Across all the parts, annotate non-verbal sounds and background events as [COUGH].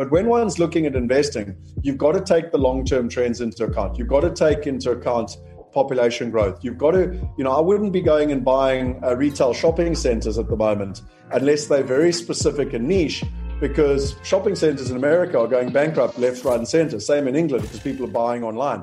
But when one's looking at investing, you've got to take the long term trends into account. You've got to take into account population growth. You've got to, you know, I wouldn't be going and buying uh, retail shopping centers at the moment unless they're very specific and niche because shopping centers in America are going bankrupt left, right, and center. Same in England because people are buying online.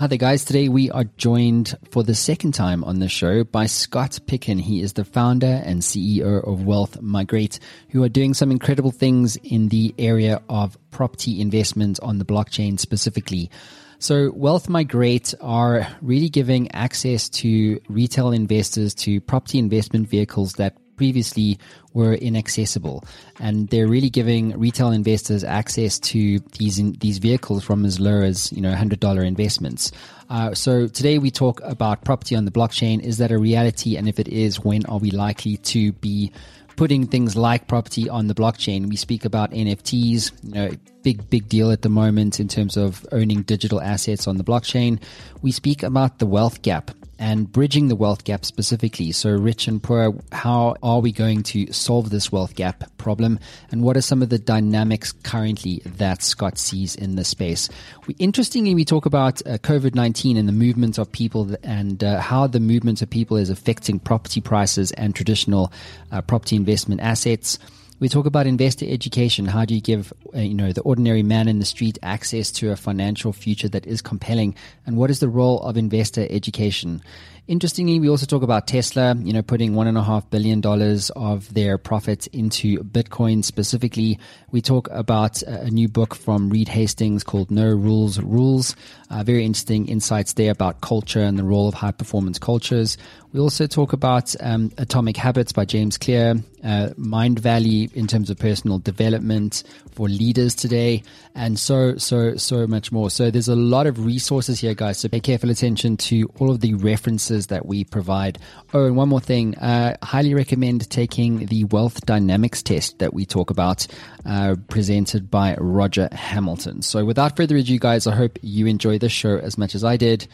Hi there, guys. Today we are joined for the second time on the show by Scott Picken. He is the founder and CEO of Wealth Migrate, who are doing some incredible things in the area of property investment on the blockchain specifically. So, Wealth Migrate are really giving access to retail investors to property investment vehicles that previously were inaccessible, and they're really giving retail investors access to these in, these vehicles from as low as you know hundred dollar investments. Uh, so today we talk about property on the blockchain. Is that a reality? And if it is, when are we likely to be putting things like property on the blockchain. We speak about NFTs, you know, big, big deal at the moment in terms of owning digital assets on the blockchain. We speak about the wealth gap and bridging the wealth gap specifically. So, rich and poor, how are we going to solve this wealth gap problem? And what are some of the dynamics currently that Scott sees in this space? We, interestingly, we talk about uh, COVID 19 and the movement of people and uh, how the movement of people is affecting property prices and traditional uh, property investment assets. We talk about investor education. How do you give, uh, you know, the ordinary man in the street access to a financial future that is compelling? And what is the role of investor education? Interestingly, we also talk about Tesla, you know, putting one and a half billion dollars of their profits into Bitcoin specifically. We talk about a new book from Reed Hastings called No Rules Rules. Uh, very interesting insights there about culture and the role of high performance cultures. We also talk about um, Atomic Habits by James Clear, uh, Mindvalley in terms of personal development for leaders today, and so, so, so much more. So there's a lot of resources here, guys. So pay careful attention to all of the references that we provide. Oh, and one more thing. Uh, highly recommend taking the Wealth Dynamics test that we talk about, uh, presented by Roger Hamilton. So without further ado, guys, I hope you enjoy this show as much as I did.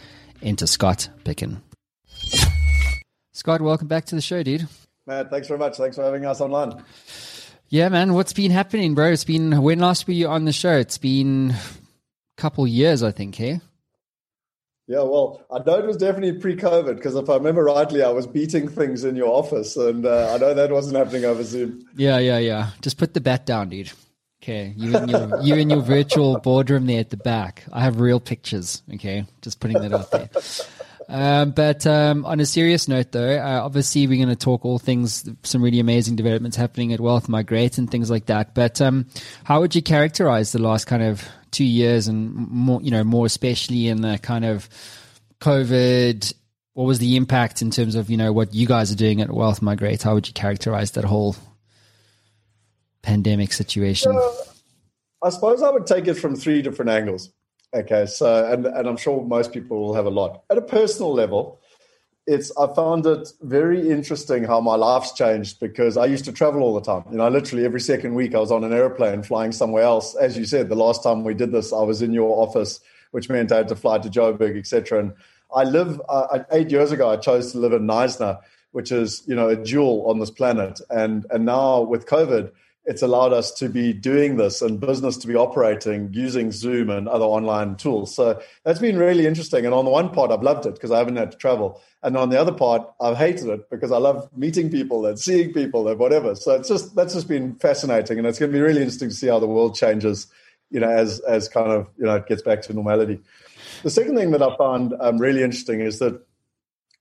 Enter Scott Picken. Scott, welcome back to the show, dude. Matt, thanks very much. Thanks for having us online. Yeah, man. What's been happening, bro? It's been when last were you on the show? It's been a couple years, I think. Hey. Yeah, well, I know it was definitely pre-COVID because if I remember rightly, I was beating things in your office, and uh, I know that wasn't happening over Zoom. Yeah, yeah, yeah. Just put the bat down, dude. Okay, you and your you and your virtual boardroom there at the back. I have real pictures. Okay, just putting that out there. Um, but um, on a serious note, though, uh, obviously we're going to talk all things, some really amazing developments happening at Wealth Migrate and things like that. But um, how would you characterize the last kind of two years, and more, you know, more especially in the kind of COVID? What was the impact in terms of you know what you guys are doing at Wealth Migrate? How would you characterize that whole pandemic situation? Uh, I suppose I would take it from three different angles. Okay, so and and I'm sure most people will have a lot at a personal level. It's I found it very interesting how my life's changed because I used to travel all the time. You know, literally every second week I was on an airplane flying somewhere else. As you said, the last time we did this, I was in your office, which meant I had to fly to Joburg, etc. And I live uh, eight years ago. I chose to live in Knysna, which is you know a jewel on this planet, and and now with COVID it's allowed us to be doing this and business to be operating using Zoom and other online tools. So that's been really interesting. And on the one part, I've loved it because I haven't had to travel. And on the other part, I've hated it because I love meeting people and seeing people and whatever. So it's just that's just been fascinating, and it's going to be really interesting to see how the world changes, you know, as as kind of you know it gets back to normality. The second thing that I found um, really interesting is that,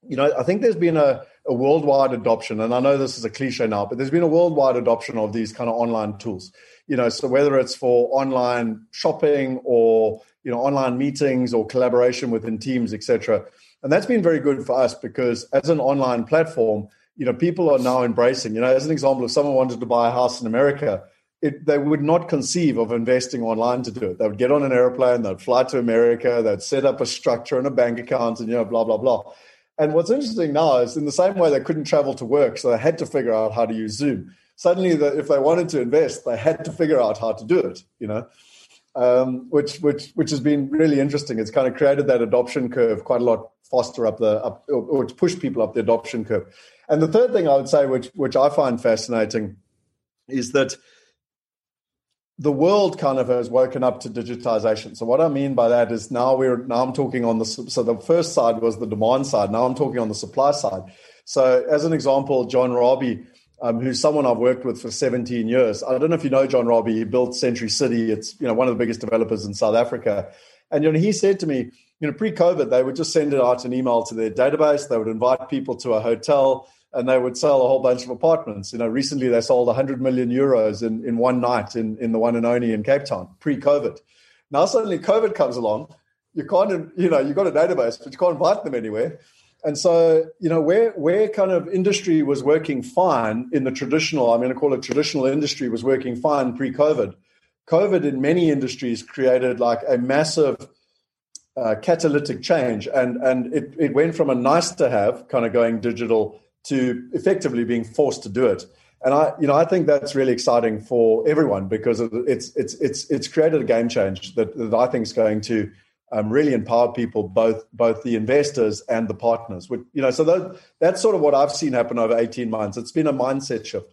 you know, I think there's been a a worldwide adoption, and I know this is a cliche now, but there's been a worldwide adoption of these kind of online tools. You know, so whether it's for online shopping or you know online meetings or collaboration within teams, etc. And that's been very good for us because as an online platform, you know, people are now embracing. You know, as an example, if someone wanted to buy a house in America, it, they would not conceive of investing online to do it. They would get on an airplane, they'd fly to America, they'd set up a structure and a bank account, and you know, blah blah blah. And what's interesting now is in the same way they couldn't travel to work, so they had to figure out how to use Zoom. Suddenly, the, if they wanted to invest, they had to figure out how to do it. You know, um, which which which has been really interesting. It's kind of created that adoption curve quite a lot faster up the up, or, or to push people up the adoption curve. And the third thing I would say, which which I find fascinating, is that the world kind of has woken up to digitization. So what I mean by that is now we're now I'm talking on the so the first side was the demand side. Now I'm talking on the supply side. So as an example, John Rabie, um, who's someone I've worked with for 17 years. I don't know if you know John Rabie. He built Century City. It's you know one of the biggest developers in South Africa. And you know he said to me, you know, pre-COVID, they would just send it out an email to their database. They would invite people to a hotel and they would sell a whole bunch of apartments. You know, recently they sold 100 million euros in, in one night in, in the one and only in Cape Town, pre-COVID. Now suddenly COVID comes along. You can't, you know, you've got a database, but you can't invite them anywhere. And so, you know, where where kind of industry was working fine in the traditional, I'm going to call it traditional industry, was working fine pre-COVID. COVID in many industries created like a massive uh, catalytic change, and and it, it went from a nice to have kind of going digital to effectively being forced to do it. And I, you know, I think that's really exciting for everyone because it's it's it's it's created a game change that, that I think is going to um, really empower people, both both the investors and the partners. Which, you know, so that that's sort of what I've seen happen over eighteen months. It's been a mindset shift.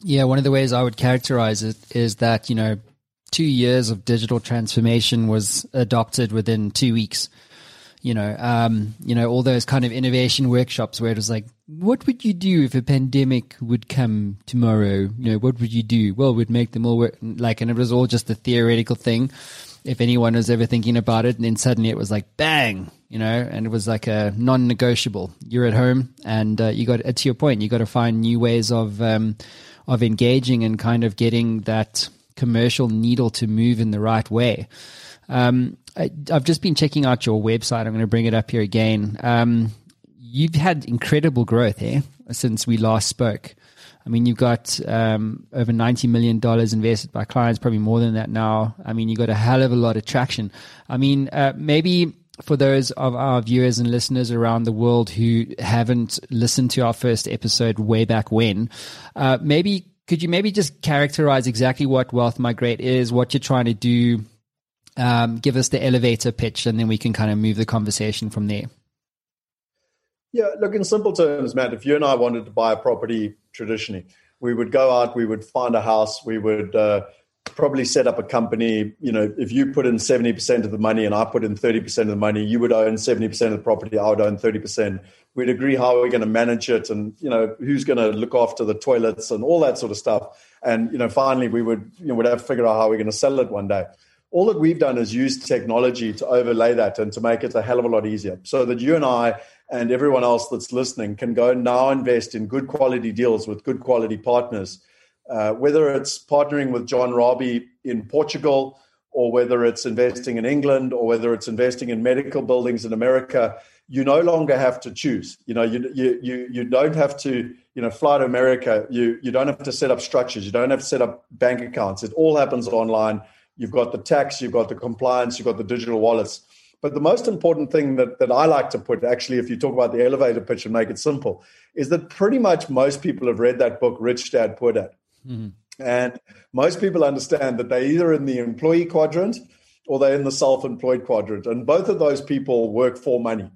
Yeah, one of the ways I would characterize it is that you know, two years of digital transformation was adopted within two weeks you know, um, you know, all those kind of innovation workshops where it was like, what would you do if a pandemic would come tomorrow? You know, what would you do? Well, we'd make them all work like, and it was all just a theoretical thing. If anyone was ever thinking about it, and then suddenly it was like bang, you know, and it was like a non-negotiable. You're at home, and uh, you got to your point. You got to find new ways of um, of engaging and kind of getting that commercial needle to move in the right way. Um, I, have just been checking out your website. I'm going to bring it up here again. Um, you've had incredible growth here since we last spoke. I mean, you've got um, over $90 million invested by clients, probably more than that now. I mean, you've got a hell of a lot of traction. I mean, uh, maybe for those of our viewers and listeners around the world who haven't listened to our first episode way back when, uh, maybe could you maybe just characterize exactly what Wealth Migrate is, what you're trying to do, um, give us the elevator pitch, and then we can kind of move the conversation from there. Yeah, look, in simple terms, Matt, if you and I wanted to buy a property traditionally, we would go out, we would find a house, we would uh, probably set up a company. You know, if you put in 70% of the money and I put in 30% of the money, you would own 70% of the property, I would own 30%. We'd agree how we're going to manage it and, you know, who's going to look after the toilets and all that sort of stuff. And, you know, finally we would, you know, would have to figure out how we're going to sell it one day all that we've done is use technology to overlay that and to make it a hell of a lot easier so that you and I and everyone else that's listening can go now invest in good quality deals with good quality partners. Uh, whether it's partnering with John Rabie in Portugal, or whether it's investing in England, or whether it's investing in medical buildings in America, you no longer have to choose. You know, you you you, you don't have to you know fly to America. You you don't have to set up structures. You don't have to set up bank accounts. It all happens online you've got the tax, you've got the compliance, you've got the digital wallets. But the most important thing that, that I like to put, actually, if you talk about the elevator pitch and make it simple, is that pretty much most people have read that book, Rich Dad Poor Dad. Mm-hmm. And most people understand that they're either in the employee quadrant or they're in the self employed quadrant. And both of those people work for money.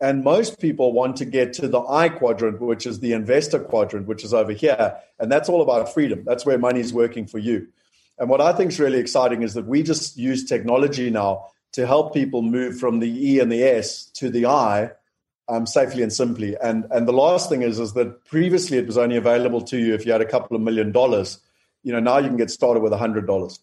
And most people want to get to the I quadrant, which is the investor quadrant, which is over here. And that's all about freedom. That's where money is working for you. And what I think is really exciting is that we just use technology now to help people move from the E and the S to the I um, safely and simply. And and the last thing is is that previously it was only available to you if you had a couple of million dollars. You know now you can get started with a hundred dollars.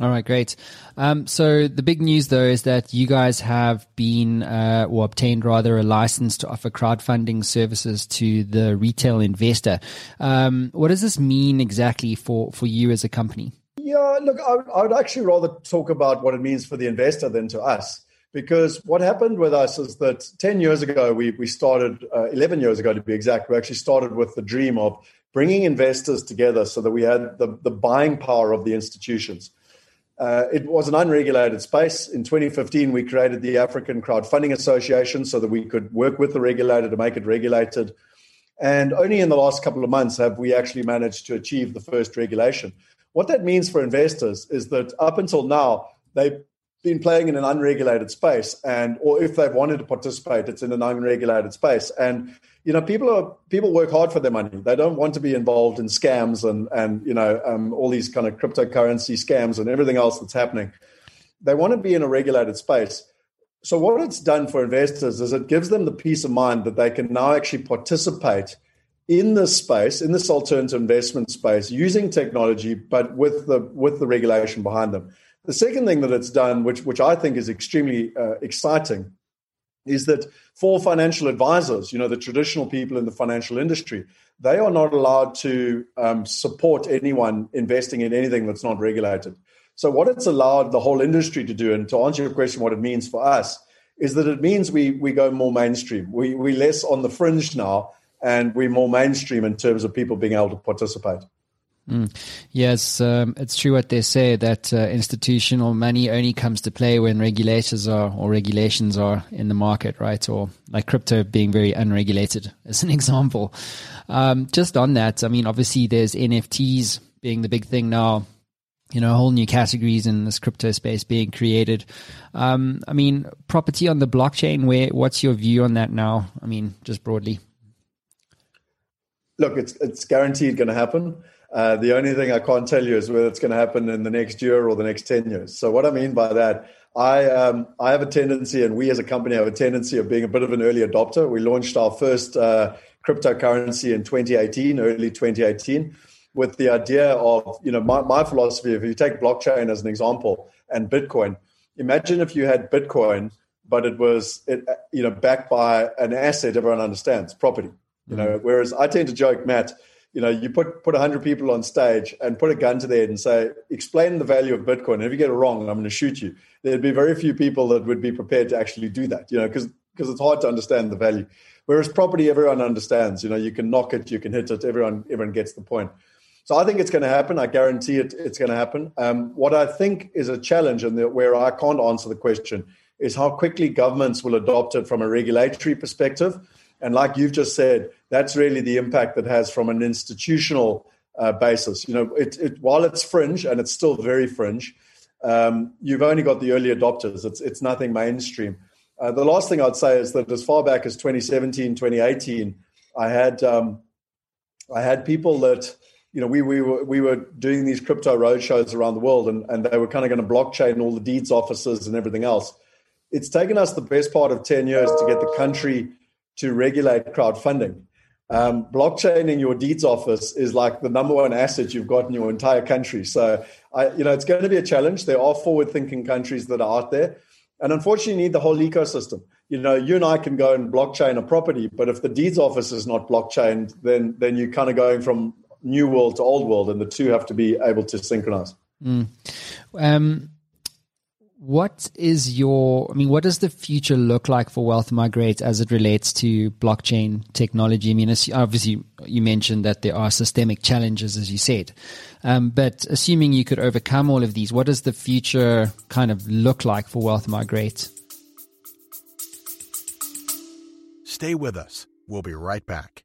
All right, great. Um, so the big news, though, is that you guys have been uh, or obtained rather a license to offer crowdfunding services to the retail investor. Um, what does this mean exactly for for you as a company? Yeah, look, I, I would actually rather talk about what it means for the investor than to us. Because what happened with us is that 10 years ago, we, we started, uh, 11 years ago to be exact, we actually started with the dream of bringing investors together so that we had the, the buying power of the institutions. Uh, it was an unregulated space. In 2015, we created the African Crowdfunding Association so that we could work with the regulator to make it regulated. And only in the last couple of months have we actually managed to achieve the first regulation. What that means for investors is that up until now, they've been playing in an unregulated space and or if they've wanted to participate it's in an unregulated space. And you know people are people work hard for their money. They don't want to be involved in scams and and you know um, all these kind of cryptocurrency scams and everything else that's happening. They want to be in a regulated space. So what it's done for investors is it gives them the peace of mind that they can now actually participate in this space in this alternative investment space using technology but with the with the regulation behind them the second thing that it's done, which, which I think is extremely uh, exciting, is that for financial advisors, you know, the traditional people in the financial industry, they are not allowed to um, support anyone investing in anything that's not regulated. So, what it's allowed the whole industry to do, and to answer your question, what it means for us, is that it means we, we go more mainstream. We, we're less on the fringe now, and we're more mainstream in terms of people being able to participate. Mm. Yes, um, it's true what they say that uh, institutional money only comes to play when regulators are or regulations are in the market, right? Or like crypto being very unregulated, [LAUGHS] as an example. Um, just on that, I mean, obviously there's NFTs being the big thing now. You know, whole new categories in this crypto space being created. Um, I mean, property on the blockchain. Where? What's your view on that now? I mean, just broadly. Look, it's it's guaranteed going to happen. Uh, the only thing I can't tell you is whether it's going to happen in the next year or the next 10 years. So, what I mean by that, I, um, I have a tendency, and we as a company have a tendency of being a bit of an early adopter. We launched our first uh, cryptocurrency in 2018, early 2018, with the idea of, you know, my, my philosophy, if you take blockchain as an example and Bitcoin, imagine if you had Bitcoin, but it was, it, you know, backed by an asset everyone understands, property. You know, whereas I tend to joke, Matt, you know, you put put hundred people on stage and put a gun to their head and say, explain the value of Bitcoin. And if you get it wrong, I'm going to shoot you. There'd be very few people that would be prepared to actually do that. You know, because because it's hard to understand the value. Whereas property, everyone understands. You know, you can knock it, you can hit it. Everyone everyone gets the point. So I think it's going to happen. I guarantee it. It's going to happen. Um, what I think is a challenge, and where I can't answer the question, is how quickly governments will adopt it from a regulatory perspective and like you've just said, that's really the impact that has from an institutional uh, basis. You know, it, it, while it's fringe and it's still very fringe, um, you've only got the early adopters. It's it's nothing mainstream. Uh, the last thing I'd say is that as far back as 2017, 2018, I had um, I had people that you know we we were we were doing these crypto roadshows around the world, and and they were kind of going to blockchain all the deeds offices and everything else. It's taken us the best part of 10 years to get the country to regulate crowdfunding. Um, blockchain in your deeds office is like the number one asset you've got in your entire country. So, I, you know, it's going to be a challenge. There are forward-thinking countries that are out there, and unfortunately, you need the whole ecosystem. You know, you and I can go and blockchain a property, but if the deeds office is not blockchained, then then you're kind of going from new world to old world, and the two have to be able to synchronize. Mm. Um, what is your, I mean, what does the future look like for Wealth Migrate as it relates to blockchain technology? I mean, obviously, you mentioned that there are systemic challenges, as you said. Um, but assuming you could overcome all of these, what does the future kind of look like for Wealth Migrate? Stay with us. We'll be right back.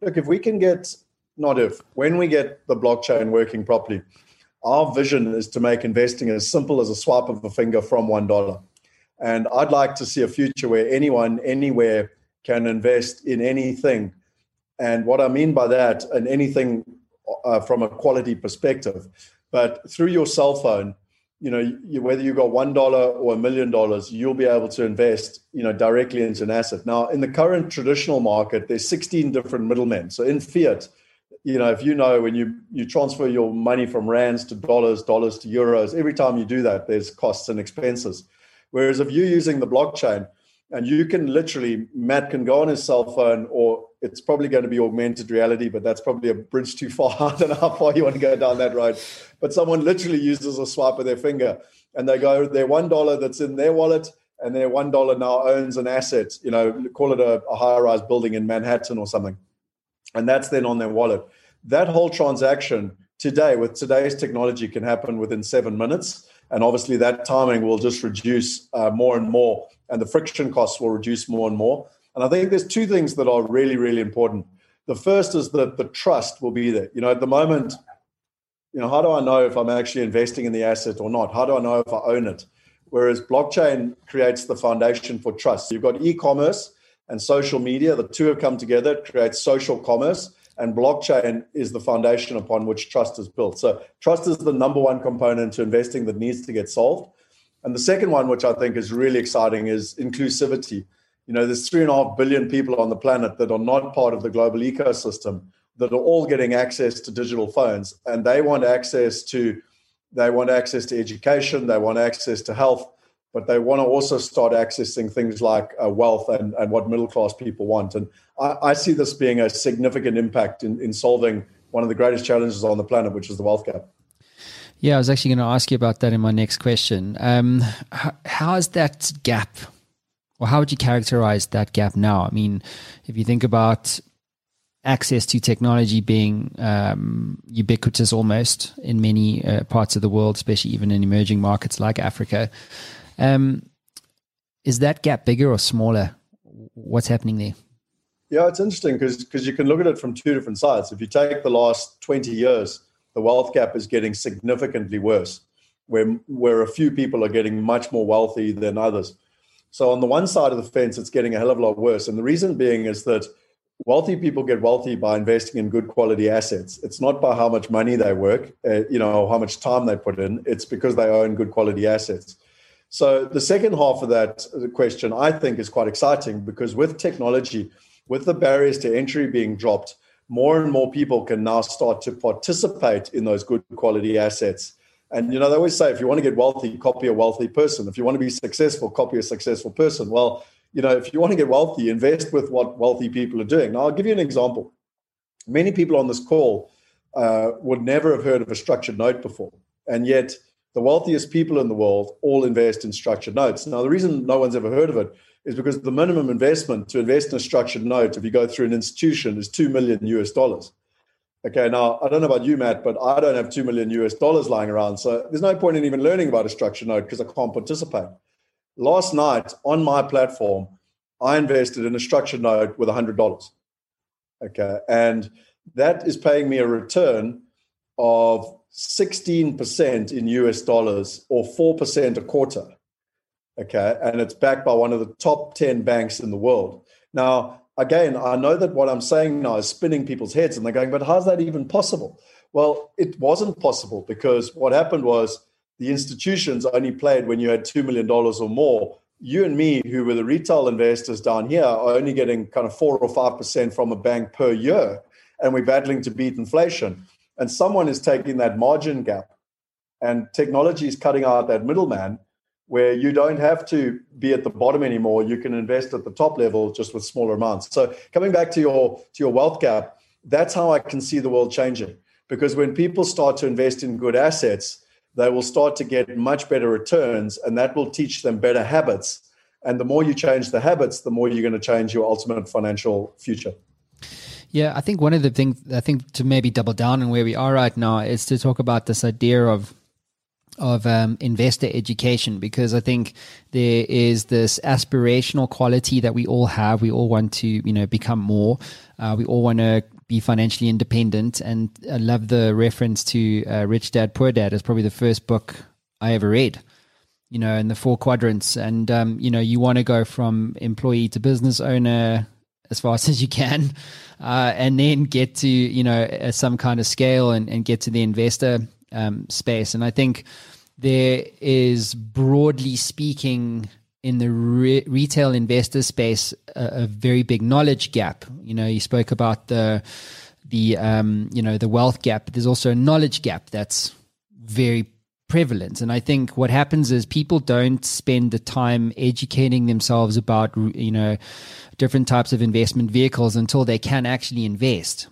Look, if we can get, not if, when we get the blockchain working properly, our vision is to make investing as simple as a swipe of a finger from $1. And I'd like to see a future where anyone, anywhere can invest in anything. And what I mean by that, and anything uh, from a quality perspective, but through your cell phone, you know, you, whether you've got one dollar or a million dollars, you'll be able to invest, you know, directly into an asset. Now, in the current traditional market, there's 16 different middlemen. So in fiat, you know, if you know when you you transfer your money from rands to dollars, dollars to euros, every time you do that, there's costs and expenses. Whereas if you're using the blockchain, and you can literally, Matt can go on his cell phone, or it's probably going to be augmented reality, but that's probably a bridge too far. I don't know how far you want to go down that road. But someone literally uses a swipe of their finger and they go, their one dollar that's in their wallet and their one dollar now owns an asset, you know, call it a, a high rise building in Manhattan or something. And that's then on their wallet. That whole transaction today, with today's technology, can happen within seven minutes. And obviously, that timing will just reduce uh, more and more and the friction costs will reduce more and more. And I think there's two things that are really, really important. The first is that the trust will be there. You know, at the moment, you know, how do I know if I'm actually investing in the asset or not? How do I know if I own it? Whereas blockchain creates the foundation for trust. You've got e-commerce and social media. The two have come together, it creates social commerce, and blockchain is the foundation upon which trust is built. So trust is the number one component to investing that needs to get solved. And the second one, which I think is really exciting, is inclusivity. You know, there's three and a half billion people on the planet that are not part of the global ecosystem that are all getting access to digital phones, and they want access to they want access to education, they want access to health, but they want to also start accessing things like uh, wealth and, and what middle class people want. And I, I see this being a significant impact in, in solving one of the greatest challenges on the planet, which is the wealth gap. Yeah, I was actually going to ask you about that in my next question. Um, how, how is that gap, or how would you characterize that gap now? I mean, if you think about access to technology being um, ubiquitous almost in many uh, parts of the world, especially even in emerging markets like Africa, um, is that gap bigger or smaller? What's happening there? Yeah, it's interesting because because you can look at it from two different sides. If you take the last twenty years the wealth gap is getting significantly worse, where, where a few people are getting much more wealthy than others. So, on the one side of the fence, it's getting a hell of a lot worse. And the reason being is that wealthy people get wealthy by investing in good quality assets. It's not by how much money they work, uh, you know, how much time they put in. It's because they own good quality assets. So the second half of that question, I think, is quite exciting because with technology, with the barriers to entry being dropped, more and more people can now start to participate in those good quality assets. And you know, they always say if you want to get wealthy, copy a wealthy person. If you want to be successful, copy a successful person. Well, you know, if you want to get wealthy, invest with what wealthy people are doing. Now, I'll give you an example. Many people on this call uh, would never have heard of a structured note before, and yet the wealthiest people in the world all invest in structured notes. Now, the reason no one's ever heard of it is because the minimum investment to invest in a structured note, if you go through an institution, is 2 million US dollars. Okay, now I don't know about you, Matt, but I don't have 2 million US dollars lying around. So there's no point in even learning about a structured note because I can't participate. Last night on my platform, I invested in a structured note with $100. Okay, and that is paying me a return of 16% in US dollars or 4% a quarter okay, and it's backed by one of the top 10 banks in the world. Now, again, I know that what I'm saying now is spinning people's heads, and they're going, but how's that even possible? Well, it wasn't possible because what happened was the institutions only played when you had $2 million or more. You and me, who were the retail investors down here, are only getting kind of four or 5% from a bank per year, and we're battling to beat inflation. And someone is taking that margin gap, and technology is cutting out that middleman where you don't have to be at the bottom anymore. You can invest at the top level just with smaller amounts. So coming back to your to your wealth gap, that's how I can see the world changing. Because when people start to invest in good assets, they will start to get much better returns, and that will teach them better habits. And the more you change the habits, the more you're going to change your ultimate financial future. Yeah, I think one of the things I think to maybe double down on where we are right now is to talk about this idea of of um, investor education because I think there is this aspirational quality that we all have. We all want to, you know, become more. Uh, we all want to be financially independent. And I love the reference to uh, Rich Dad Poor Dad. It's probably the first book I ever read. You know, in the four quadrants, and um, you know, you want to go from employee to business owner as fast [LAUGHS] as you can, uh, and then get to you know some kind of scale and, and get to the investor um, space. And I think there is broadly speaking in the re- retail investor space a, a, very big knowledge gap. You know, you spoke about the the um, you know the wealth gap. But there's also a knowledge gap that's very prevalent. And I think what happens is people don't spend the time educating themselves about you know different types of investment vehicles until they can actually invest.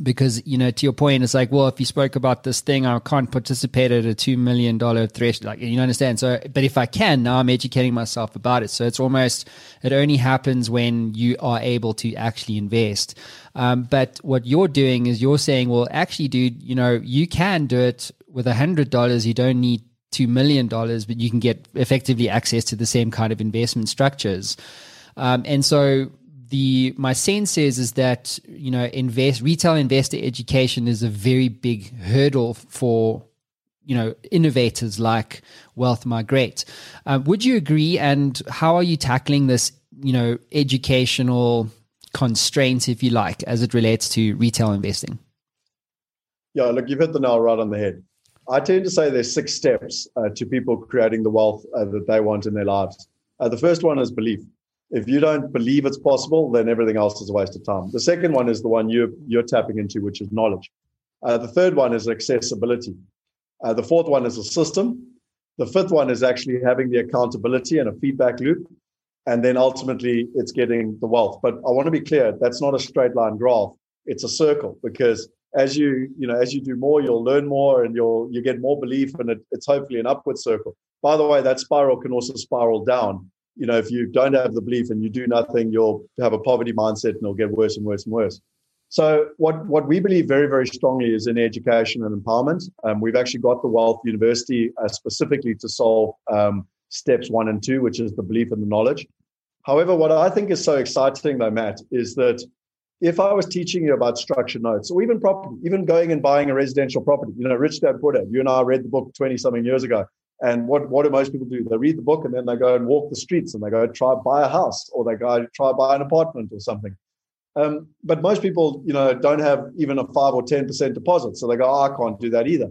Because you know to your point it's like well if you spoke about this thing i can't participate at a $2 million threshold. Like you know understand? So but if i can now i'm educating myself about it. So it's almost it only happens when you are able to actually invest. Um, but what you're doing is you're saying well actually dude you know you can do it with a hundred dollars you don't need $2 million but you can get effectively access to the same kind of investment structures. Um, and so the my sense is is that you know invest retail investor education is a very big hurdle for you know innovators like Wealth Migrate. Uh, would you agree? And how are you tackling this you know educational constraints if you like as it relates to retail investing? Yeah look you've hit the nail right on the head i tend to say there's six steps uh, to people creating the wealth uh, that they want in their lives uh, the first one is belief if you don't believe it's possible, then everything else is a waste of time. The second one is the one you're, you're tapping into, which is knowledge. Uh, the third one is accessibility. Uh, the fourth one is a system. The fifth one is actually having the accountability and a feedback loop. And then ultimately, it's getting the wealth. But I want to be clear: that's not a straight line graph. It's a circle because as you you know as you do more, you'll learn more, and you'll you get more belief, and it, it's hopefully an upward circle. By the way, that spiral can also spiral down you know, if you don't have the belief and you do nothing, you'll have a poverty mindset and it'll get worse and worse and worse. So what, what we believe very, very strongly is in education and empowerment. Um, we've actually got the Wealth University uh, specifically to solve um, steps one and two, which is the belief and the knowledge. However, what I think is so exciting though, Matt, is that if I was teaching you about structured notes or even property, even going and buying a residential property, you know, Rich Dad Poor Dad, you and I read the book 20 something years ago. And what, what do most people do? They read the book and then they go and walk the streets and they go try buy a house or they go try buy an apartment or something. Um, but most people, you know, don't have even a five or ten percent deposit, so they go, oh, "I can't do that either."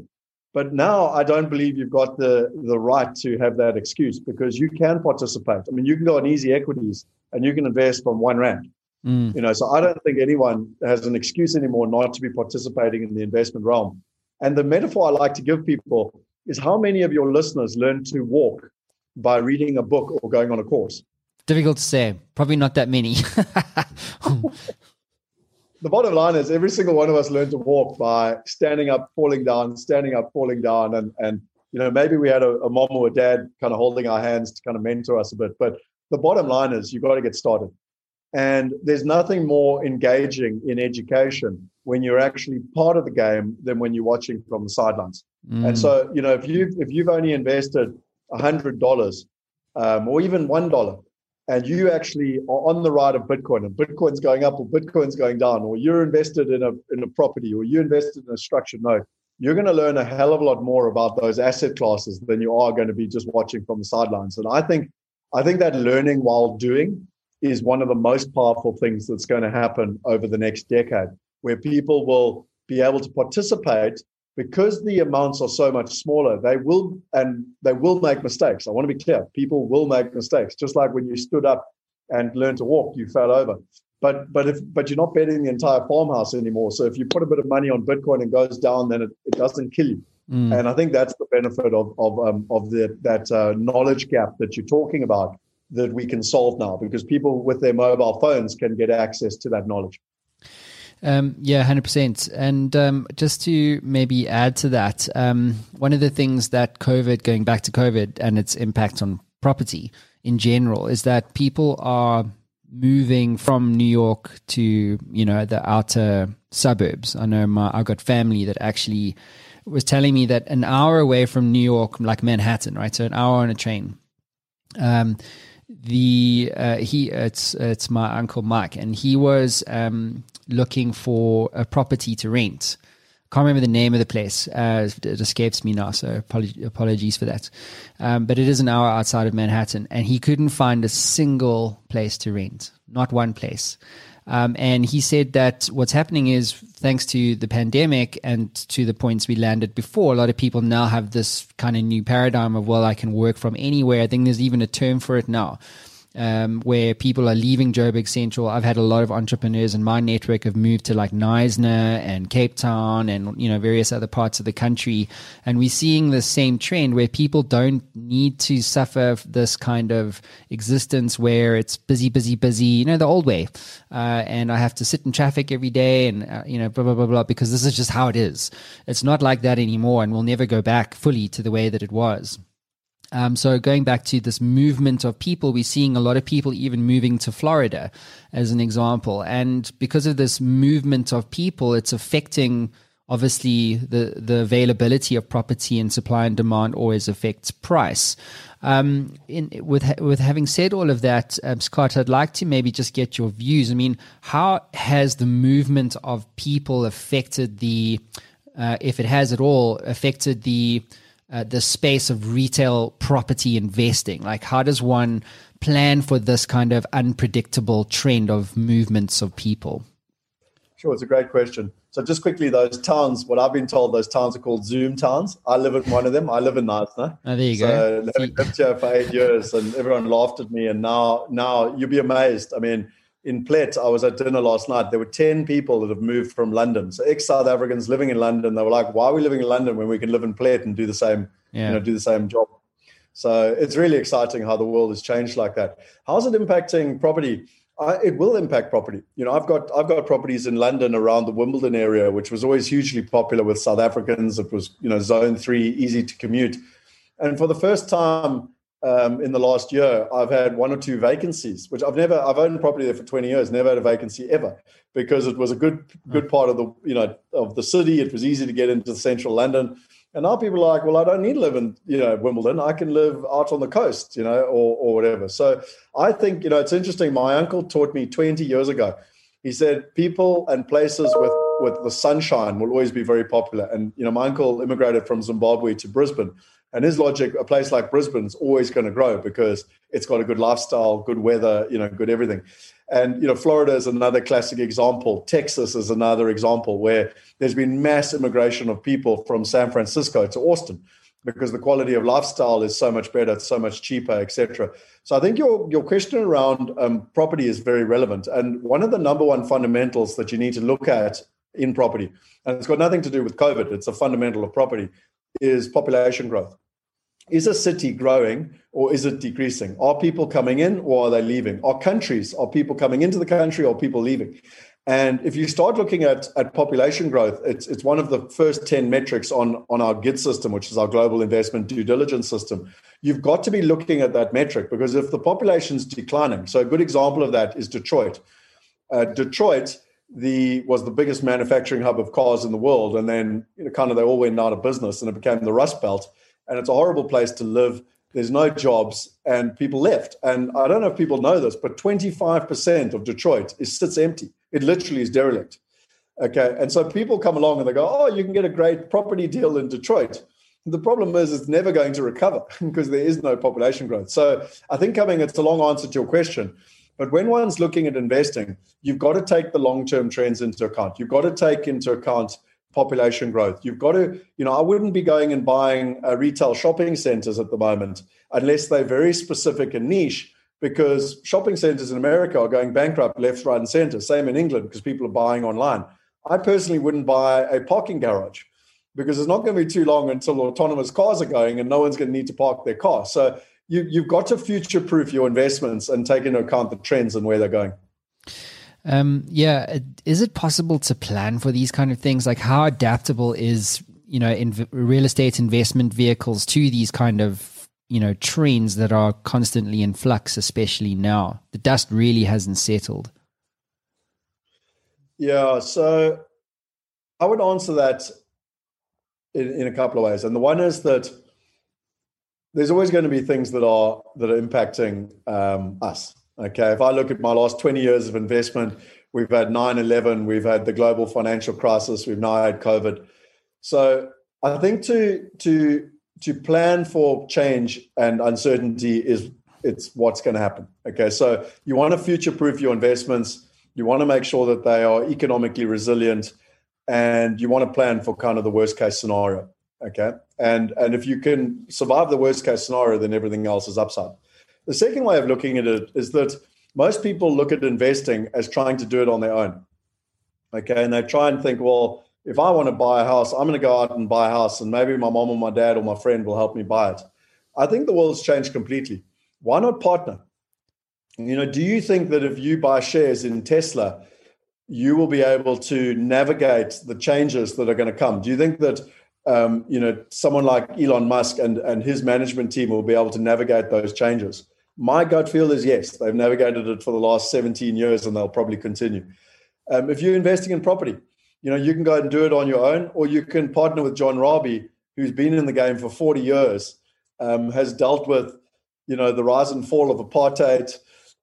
But now I don't believe you've got the the right to have that excuse because you can participate. I mean, you can go on EasyEquities and you can invest from one rand. Mm. You know, so I don't think anyone has an excuse anymore not to be participating in the investment realm. And the metaphor I like to give people is how many of your listeners learn to walk by reading a book or going on a course? Difficult to say. Probably not that many. [LAUGHS] the bottom line is every single one of us learned to walk by standing up, falling down, standing up, falling down, and and you know maybe we had a, a mom or a dad kind of holding our hands to kind of mentor us a bit. But the bottom line is you've got to get started. And there's nothing more engaging in education when you're actually part of the game than when you're watching from the sidelines. Mm. And so, you know, if you if you've only invested a hundred dollars um, or even one dollar, and you actually are on the ride of Bitcoin, and Bitcoin's going up or Bitcoin's going down, or you're invested in a in a property, or you invested in a structured note, you're going to learn a hell of a lot more about those asset classes than you are going to be just watching from the sidelines. And I think I think that learning while doing is one of the most powerful things that's going to happen over the next decade, where people will be able to participate because the amounts are so much smaller, they will and they will make mistakes. I want to be clear. People will make mistakes. Just like when you stood up and learned to walk, you fell over. But but if but you're not betting the entire farmhouse anymore. So if you put a bit of money on Bitcoin and goes down, then it, it doesn't kill you. Mm. And I think that's the benefit of of um, of the that uh, knowledge gap that you're talking about that we can solve now because people with their mobile phones can get access to that knowledge. Um, yeah, hundred percent. And um, just to maybe add to that, um, one of the things that COVID, going back to COVID and its impact on property in general, is that people are moving from New York to you know the outer suburbs. I know my I got family that actually was telling me that an hour away from New York, like Manhattan, right? So an hour on a train. Um, the uh, he it's it's my uncle Mike, and he was um, looking for a property to rent. Can't remember the name of the place. Uh, it escapes me now, so apologies for that. Um, but it is an hour outside of Manhattan, and he couldn't find a single place to rent, not one place. Um, and he said that what's happening is thanks to the pandemic and to the points we landed before, a lot of people now have this kind of new paradigm of, well, I can work from anywhere. I think there's even a term for it now um, where people are leaving Joburg Central. I've had a lot of entrepreneurs in my network have moved to like Knysna and Cape Town and you know various other parts of the country, and we're seeing the same trend where people don't need to suffer this kind of existence where it's busy, busy, busy. You know the old way, uh, and I have to sit in traffic every day and uh, you know blah blah blah blah because this is just how it is. It's not like that anymore, and we'll never go back fully to the way that it was. Um, so going back to this movement of people, we're seeing a lot of people even moving to Florida, as an example, and because of this movement of people, it's affecting obviously the the availability of property and supply and demand always affects price. Um, in, with with having said all of that, um, Scott, I'd like to maybe just get your views. I mean, how has the movement of people affected the, uh, if it has at all, affected the uh, the space of retail property investing? Like, how does one plan for this kind of unpredictable trend of movements of people? Sure, it's a great question. So, just quickly, those towns, what I've been told, those towns are called Zoom towns. I live in one of them. I live in Knysna. Oh, there you so, go. I lived here for eight years, and everyone laughed at me. And now, now you'll be amazed. I mean, in Plett, I was at dinner last night. There were 10 people that have moved from London. So ex South Africans living in London. They were like, why are we living in London when we can live in Plett and do the same, yeah. you know, do the same job? So it's really exciting how the world has changed like that. How's it impacting property? I, it will impact property. You know, I've got I've got properties in London around the Wimbledon area, which was always hugely popular with South Africans. It was, you know, zone three, easy to commute. And for the first time um, in the last year, I've had one or two vacancies, which I've never. I've owned property there for twenty years, never had a vacancy ever, because it was a good good mm. part of the you know of the city. It was easy to get into central London, and now people are like, well, I don't need to live in you know Wimbledon. I can live out on the coast, you know, or or whatever. So I think you know it's interesting. My uncle taught me twenty years ago. He said people and places with with the sunshine will always be very popular. And you know, my uncle immigrated from Zimbabwe to Brisbane and his logic, a place like Brisbane is always going to grow because it's got a good lifestyle, good weather, you know, good everything. And you know, Florida is another classic example. Texas is another example where there's been mass immigration of people from San Francisco to Austin because the quality of lifestyle is so much better, it's so much cheaper, etc. So I think your your question around um, property is very relevant. And one of the number one fundamentals that you need to look at in property, and it's got nothing to do with COVID, it's a fundamental of property, is population growth. Is a city growing or is it decreasing? Are people coming in or are they leaving? Are countries, are people coming into the country or people leaving? And if you start looking at, at population growth, it's, it's one of the first 10 metrics on, on our GID system, which is our global investment due diligence system. You've got to be looking at that metric because if the population's declining, so a good example of that is Detroit. Uh, Detroit the was the biggest manufacturing hub of cars in the world, and then you know, kind of they all went out of business, and it became the Rust Belt, and it's a horrible place to live. There's no jobs, and people left. And I don't know if people know this, but 25% of Detroit is sits empty. It literally is derelict. Okay, and so people come along and they go, "Oh, you can get a great property deal in Detroit." The problem is it's never going to recover [LAUGHS] because there is no population growth. So I think coming, it's a long answer to your question but when one's looking at investing, you've got to take the long term trends into account. You've got to take into account population growth. You've got to, you know, I wouldn't be going and buying uh, retail shopping centers at the moment unless they're very specific and niche because shopping centers in America are going bankrupt left, right, and center. Same in England because people are buying online. I personally wouldn't buy a parking garage because it's not going to be too long until autonomous cars are going and no one's going to need to park their car. So you, you've got to future proof your investments and take into account the trends and where they're going. Um, yeah, is it possible to plan for these kind of things? Like, how adaptable is you know in real estate investment vehicles to these kind of you know trends that are constantly in flux, especially now? The dust really hasn't settled. Yeah, so I would answer that in, in a couple of ways, and the one is that there's always going to be things that are that are impacting um, us. Okay, if I look at my last 20 years of investment, we've had 9/11, we've had the global financial crisis, we've now had COVID. So I think to to to plan for change and uncertainty is it's what's going to happen. Okay, so you want to future proof your investments. You want to make sure that they are economically resilient, and you want to plan for kind of the worst case scenario. Okay, and and if you can survive the worst case scenario, then everything else is upside. The second way of looking at it is that most people look at investing as trying to do it on their own. Okay, and they try and think, well, if I want to buy a house, I'm going to go out and buy a house, and maybe my mom or my dad or my friend will help me buy it. I think the world's changed completely. Why not partner? You know, do you think that if you buy shares in Tesla, you will be able to navigate the changes that are going to come? Do you think that um, you know someone like Elon Musk and and his management team will be able to navigate those changes? My gut feel is yes. They've navigated it for the last 17 years, and they'll probably continue. Um, if you're investing in property, you know you can go and do it on your own, or you can partner with John Rabie, who's been in the game for 40 years, um, has dealt with you know the rise and fall of apartheid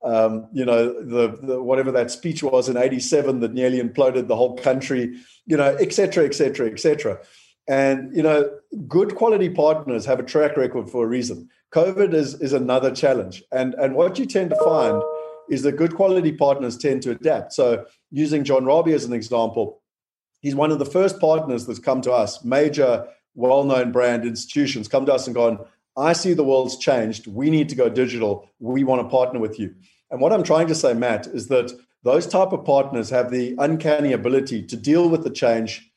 um, you know, the, the, whatever that speech was in '87 that nearly imploded the whole country, you know, et cetera, et cetera, et cetera. And you know, good quality partners have a track record for a reason. COVID is is another challenge, and and what you tend to find is that good quality partners tend to adapt. So, using John Rabie as an example, he's one of the first partners that's come to us, major, well-known brand institutions come to us and gone, I see the world's changed. We need to go digital. We want to partner with you. And what I'm trying to say, Matt, is that those type of partners have the uncanny ability to deal with the change,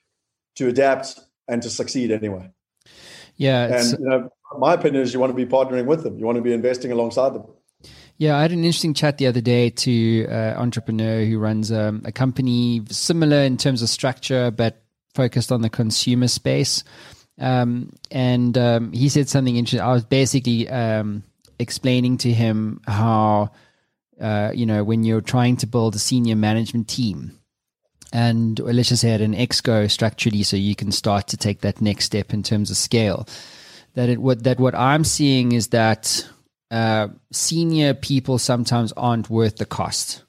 to adapt, and to succeed anyway. Yeah, and you know, my opinion is you want to be partnering with them. You want to be investing alongside them. Yeah, I had an interesting chat the other day to an entrepreneur who runs um, a company similar in terms of structure, but focused on the consumer space. Um, and um, he said something interesting. I was basically um, explaining to him how uh, you know, when you're trying to build a senior management team, and let's just say at an exco structurally, so you can start to take that next step in terms of scale. That it what that what I'm seeing is that uh, senior people sometimes aren't worth the cost.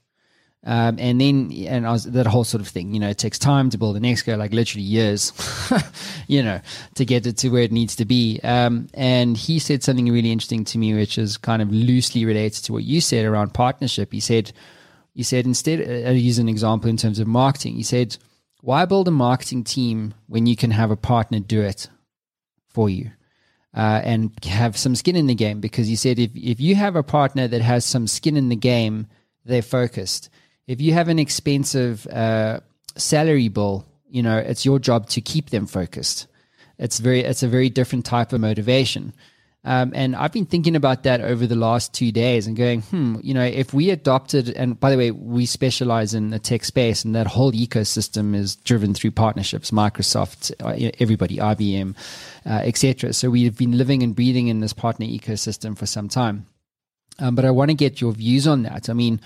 Um, and then, and I was, that whole sort of thing, you know, it takes time to build an exco, like literally years, [LAUGHS] you know, to get it to where it needs to be. Um, and he said something really interesting to me, which is kind of loosely related to what you said around partnership. He said, he said, instead, uh, I'll use an example in terms of marketing. He said, why build a marketing team when you can have a partner do it for you? Uh, and have some skin in the game because he said if, if you have a partner that has some skin in the game, they're focused if you have an expensive uh, salary bill, you know it's your job to keep them focused. It's very it's a very different type of motivation. Um, and I've been thinking about that over the last two days and going, hmm, you know, if we adopted, and by the way, we specialize in the tech space, and that whole ecosystem is driven through partnerships, Microsoft, uh, everybody, IBM, uh, etc. So we've been living and breathing in this partner ecosystem for some time. Um, but I want to get your views on that. I mean,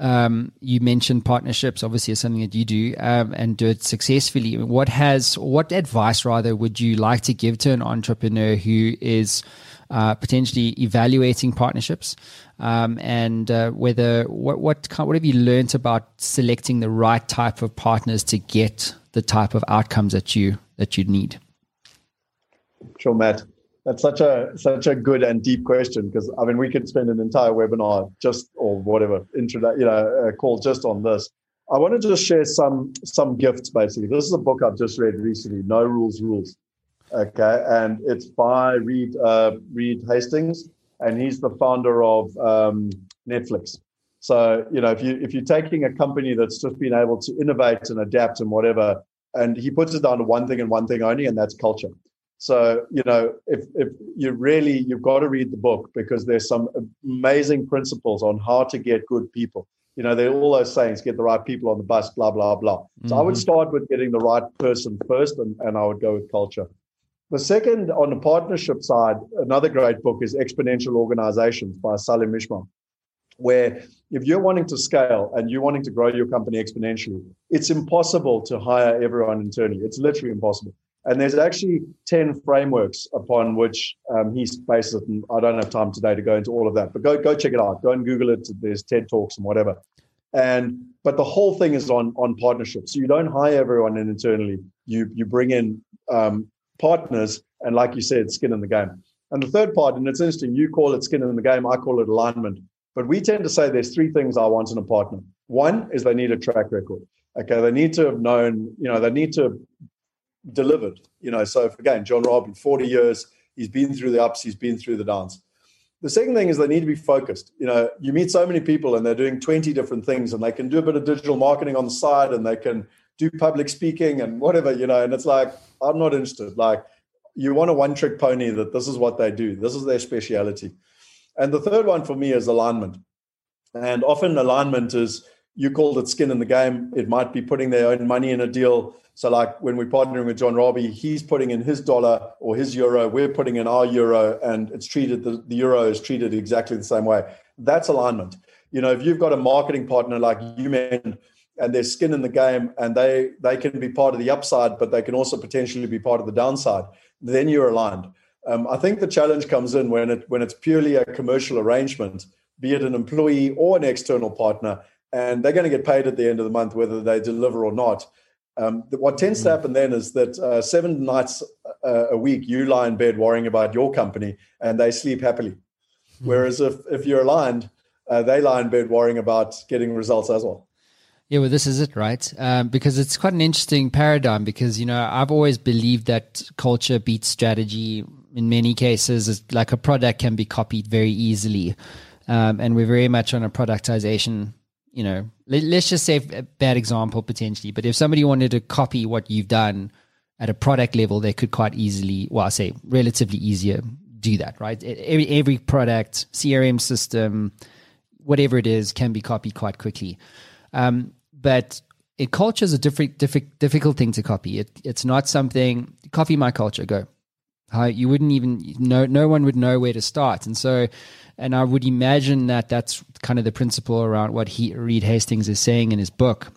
um, you mentioned partnerships, obviously, is something that you do um, and do it successfully. What has, what advice rather would you like to give to an entrepreneur who is uh, potentially evaluating partnerships, um, and uh, whether what what kind? what have you learned about selecting the right type of partners to get the type of outcomes that you that you need? Sure, Matt. That's such a such a good and deep question because I mean we could spend an entire webinar just or whatever intro you know a call just on this. I want to just share some some gifts basically. This is a book I've just read recently, No Rules Rules. Okay, and it's by Reed uh, Reed Hastings, and he's the founder of um, Netflix. So you know if you if you're taking a company that's just been able to innovate and adapt and whatever, and he puts it down to one thing and one thing only, and that's culture. So, you know, if, if you really, you've got to read the book because there's some amazing principles on how to get good people. You know, they're all those sayings, get the right people on the bus, blah, blah, blah. So mm-hmm. I would mm-hmm. start with getting the right person first, and, and I would go with culture. The second, on the partnership side, another great book is Exponential Organizations by Salim Ismail, where if you're wanting to scale and you're wanting to grow your company exponentially, it's impossible to hire everyone internally. It's literally impossible. And there's actually 10 frameworks upon which um, he bases it. And I don't have time today to go into all of that, but go, go check it out. Go and Google it. There's TED Talks and whatever. And but the whole thing is on on partnerships. So you don't hire everyone in internally. You you bring in um, partners, and like you said, skin in the game. And the third part, and it's interesting, you call it skin in the game, I call it alignment. But we tend to say there's three things I want in a partner. One is they need a track record. Okay, they need to have known, you know, they need to delivered. You know, so again, John Rabie, 40 years, he's been through the ups, he's been through the downs. The second thing is they need to be focused. You know, you meet so many people and they're doing 20 different things and they can do a bit of digital marketing on the side and they can do public speaking and whatever, you know, and it's like, I'm not interested. Like, you want a one trick pony that this is what they do, this is their speciality. And the third one for me is alignment. And often alignment is, you called it skin in the game. It might be putting their own money in a deal. So, like when we're partnering with John Rabie, he's putting in his dollar or his euro, we're putting in our euro, and it's treated, the, the euro is treated exactly the same way. That's alignment. You know, if you've got a marketing partner like you mentioned, and there's skin in the game, and they they can be part of the upside, but they can also potentially be part of the downside, then you're aligned. Um, I think the challenge comes in when it when it's purely a commercial arrangement, be it an employee or an external partner, and they're going to get paid at the end of the month whether they deliver or not. Um, what tends to mm. happen then is that uh, seven nights uh, a week you lie in bed worrying about your company and they sleep happily. Mm-hmm. Whereas if, if you're aligned, uh, they lie in bed worrying about getting results as well. Yeah, well, this is it, right? Um, because it's quite an interesting paradigm. Because you know, I've always believed that culture beats strategy. In many cases, it's like a product can be copied very easily, um, and we're very much on a productization you know, let, us just say a bad example potentially, but if somebody wanted to copy what you've done at a product level, they could quite easily, well, I say relatively easier do that, right? Every, every product, CRM system, whatever it is, can be copied quite quickly. Um, but a culture is a different, difficult thing to copy. It, it's not something, copy my culture, go. How you wouldn't even know, no one would know where to start. And so and I would imagine that that's kind of the principle around what he, Reed Hastings is saying in his book,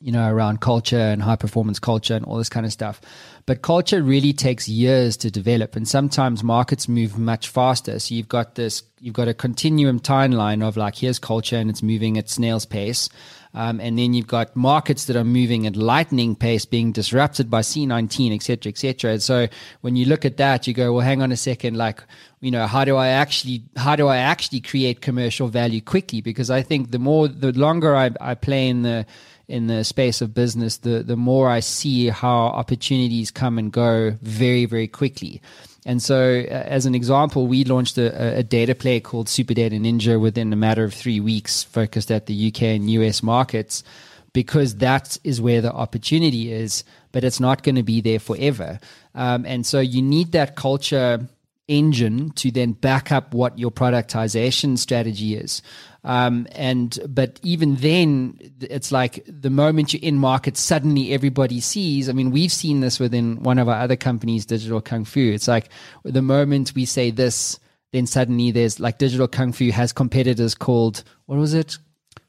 you know, around culture and high performance culture and all this kind of stuff. But culture really takes years to develop, and sometimes markets move much faster. So you've got this, you've got a continuum timeline of like, here's culture and it's moving at snail's pace. Um, and then you've got markets that are moving at lightning pace, being disrupted by C19, et cetera, et cetera. And so when you look at that, you go, well, hang on a second, like, you know, how do I actually, how do I actually create commercial value quickly? Because I think the more, the longer I, I play in the, in the space of business, the, the more I see how opportunities come and go very, very quickly. And so, uh, as an example, we launched a, a, data play called Super Data Ninja within a matter of three weeks, focused at the UK and US markets, because that is where the opportunity is, but it's not going to be there forever. Um, and so, you need that culture engine to then back up what your productization strategy is. Um, and but even then, it's like the moment you're in market, suddenly everybody sees. I mean, we've seen this within one of our other companies, Digital Kung Fu. It's like the moment we say this, then suddenly there's like Digital Kung Fu has competitors called what was it?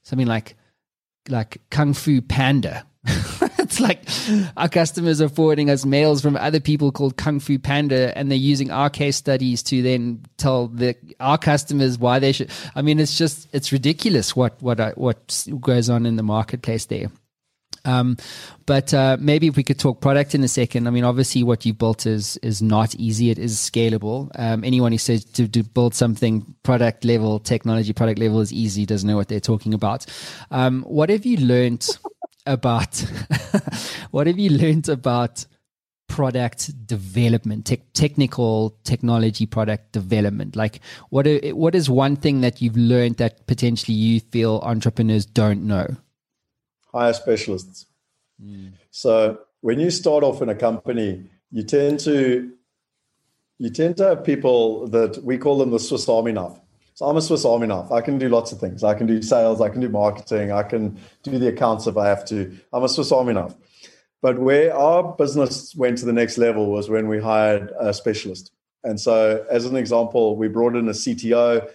Something like like Kung Fu Panda. [LAUGHS] it's like our customers are forwarding us mails from other people called Kung Fu Panda, and they're using our case studies to then tell the our customers why they should. I mean, it's just it's ridiculous what what uh, what goes on in the marketplace there. Um, but uh, maybe if we could talk product in a second. I mean, obviously, what you built is is not easy. It is scalable. Um, anyone who says to, to, build something product level, technology product level is easy doesn't know what they're talking about. Um, what have you learned about [LAUGHS] what have you learned about product development, te- technical technology product development? Like, what are, what is one thing that you've learned that potentially you feel entrepreneurs don't know? Hire specialists. Mm. So when you start off in a company, you tend to you tend to have people that we call them the Swiss Army knife. So I'm a Swiss Army knife. I can do lots of things. I can do sales. I can do marketing. I can do the accounts if I have to. I'm a Swiss Army knife. But where our business went to the next level was when we hired a specialist. And so, as an example, we brought in a CTO,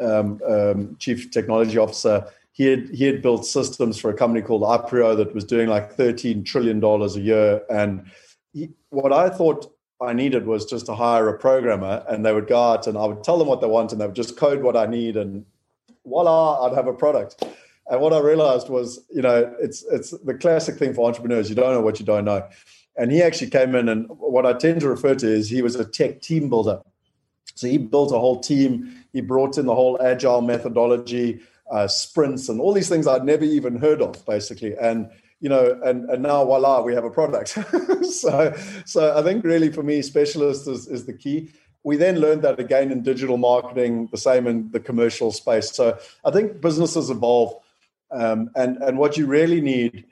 um, um, chief technology officer. He had he had built systems for a company called Aprio that was doing like thirteen trillion dollars a year. And he, what I thought I needed was just to hire a programmer and they would go out and I would tell them what they want and they would just code what I need and voila, I'd have a product. And what I realized was, you know, it's it's the classic thing for entrepreneurs. You don't know what you don't know. And he actually came in and what I tend to refer to is he was a tech team builder. So he built a whole team. He brought in the whole agile methodology. uh, sprints, and all these things I'd never even heard of, basically. And you know, and and now voila, we have a product. [LAUGHS] so so I think really for me, specialist is, is the key. We then learned that again in digital marketing, the same in the commercial space. So I think businesses evolve, um, and and what you really need,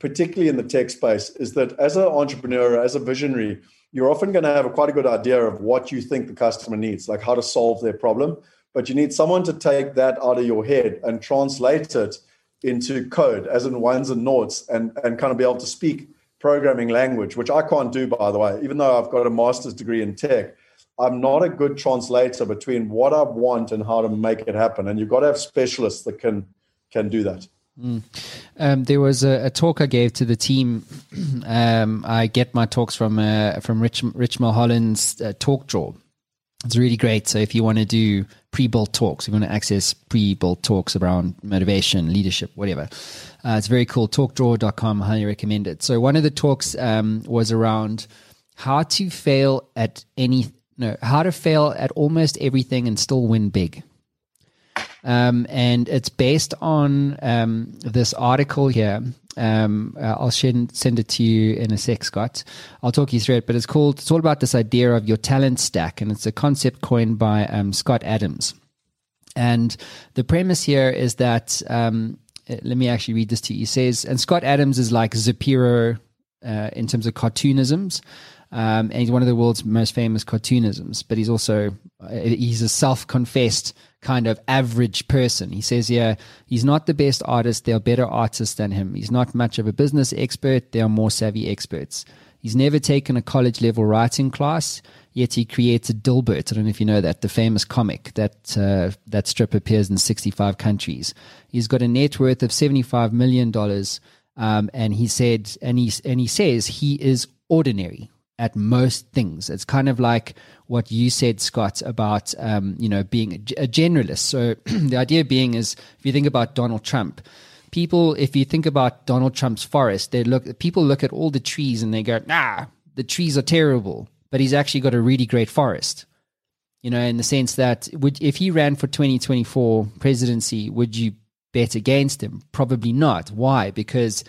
particularly in the tech space, is that as an entrepreneur, as a visionary, you're often going to have a quite a good idea of what you think the customer needs, like how to solve their problem. But you need someone to take that out of your head and translate it into code, as in ones and noughts, and, and kind of be able to speak programming language, which I can't do, by the way, even though I've got a master's degree in tech. I'm not a good translator between what I want and how to make it happen. And you've got to have specialists that can can do that. Mm. Um, there was a, a, talk I gave to the team. [CLEARS THROAT] Um, I get my talks from uh, from Rich Rich Mulholland's uh, Talk Draw. It's really great. So if you want to do pre-built talks, if you want to access pre-built talks around motivation, leadership, whatever, uh, it's very cool. Talkdraw.com, highly recommend it. So one of the talks um, was around how to fail at any no, how to fail at almost everything and still win big. Um, and it's based on um, this article here. Um, uh, I'll send, send it to you in a sec, Scott. I'll talk you through it, but it's called, it's all about this idea of your talent stack, and it's a concept coined by um, Scott Adams. And the premise here is that, um, uh, let me actually read this to you. He says, and Scott Adams is like Zapiro uh, in terms of cartoonisms. Um, and he's one of the world's most famous cartoonisms, but he's also uh, he's a self-confessed kind of average person. He says, yeah, he's not the best artist. There are better artists than him. He's not much of a business expert. There are more savvy experts. He's never taken a college level writing class, yet he created Dilbert. I don't know if you know that, the famous comic that uh, that strip appears in 65 countries. He's got a net worth of $75 million. Um, and he said, and he, and he says he is ordinary at most things. It's kind of like what you said, Scott, about um, you know being a, a generalist. So [CLEARS THROAT] the idea being is if you think about Donald Trump, people, if you think about Donald Trump's forest, they look people look at all the trees and they go, nah, the trees are terrible, but he's actually got a really great forest. You know, in the sense that would if he ran for 2024 presidency, would you bet against him? Probably not. Why? Because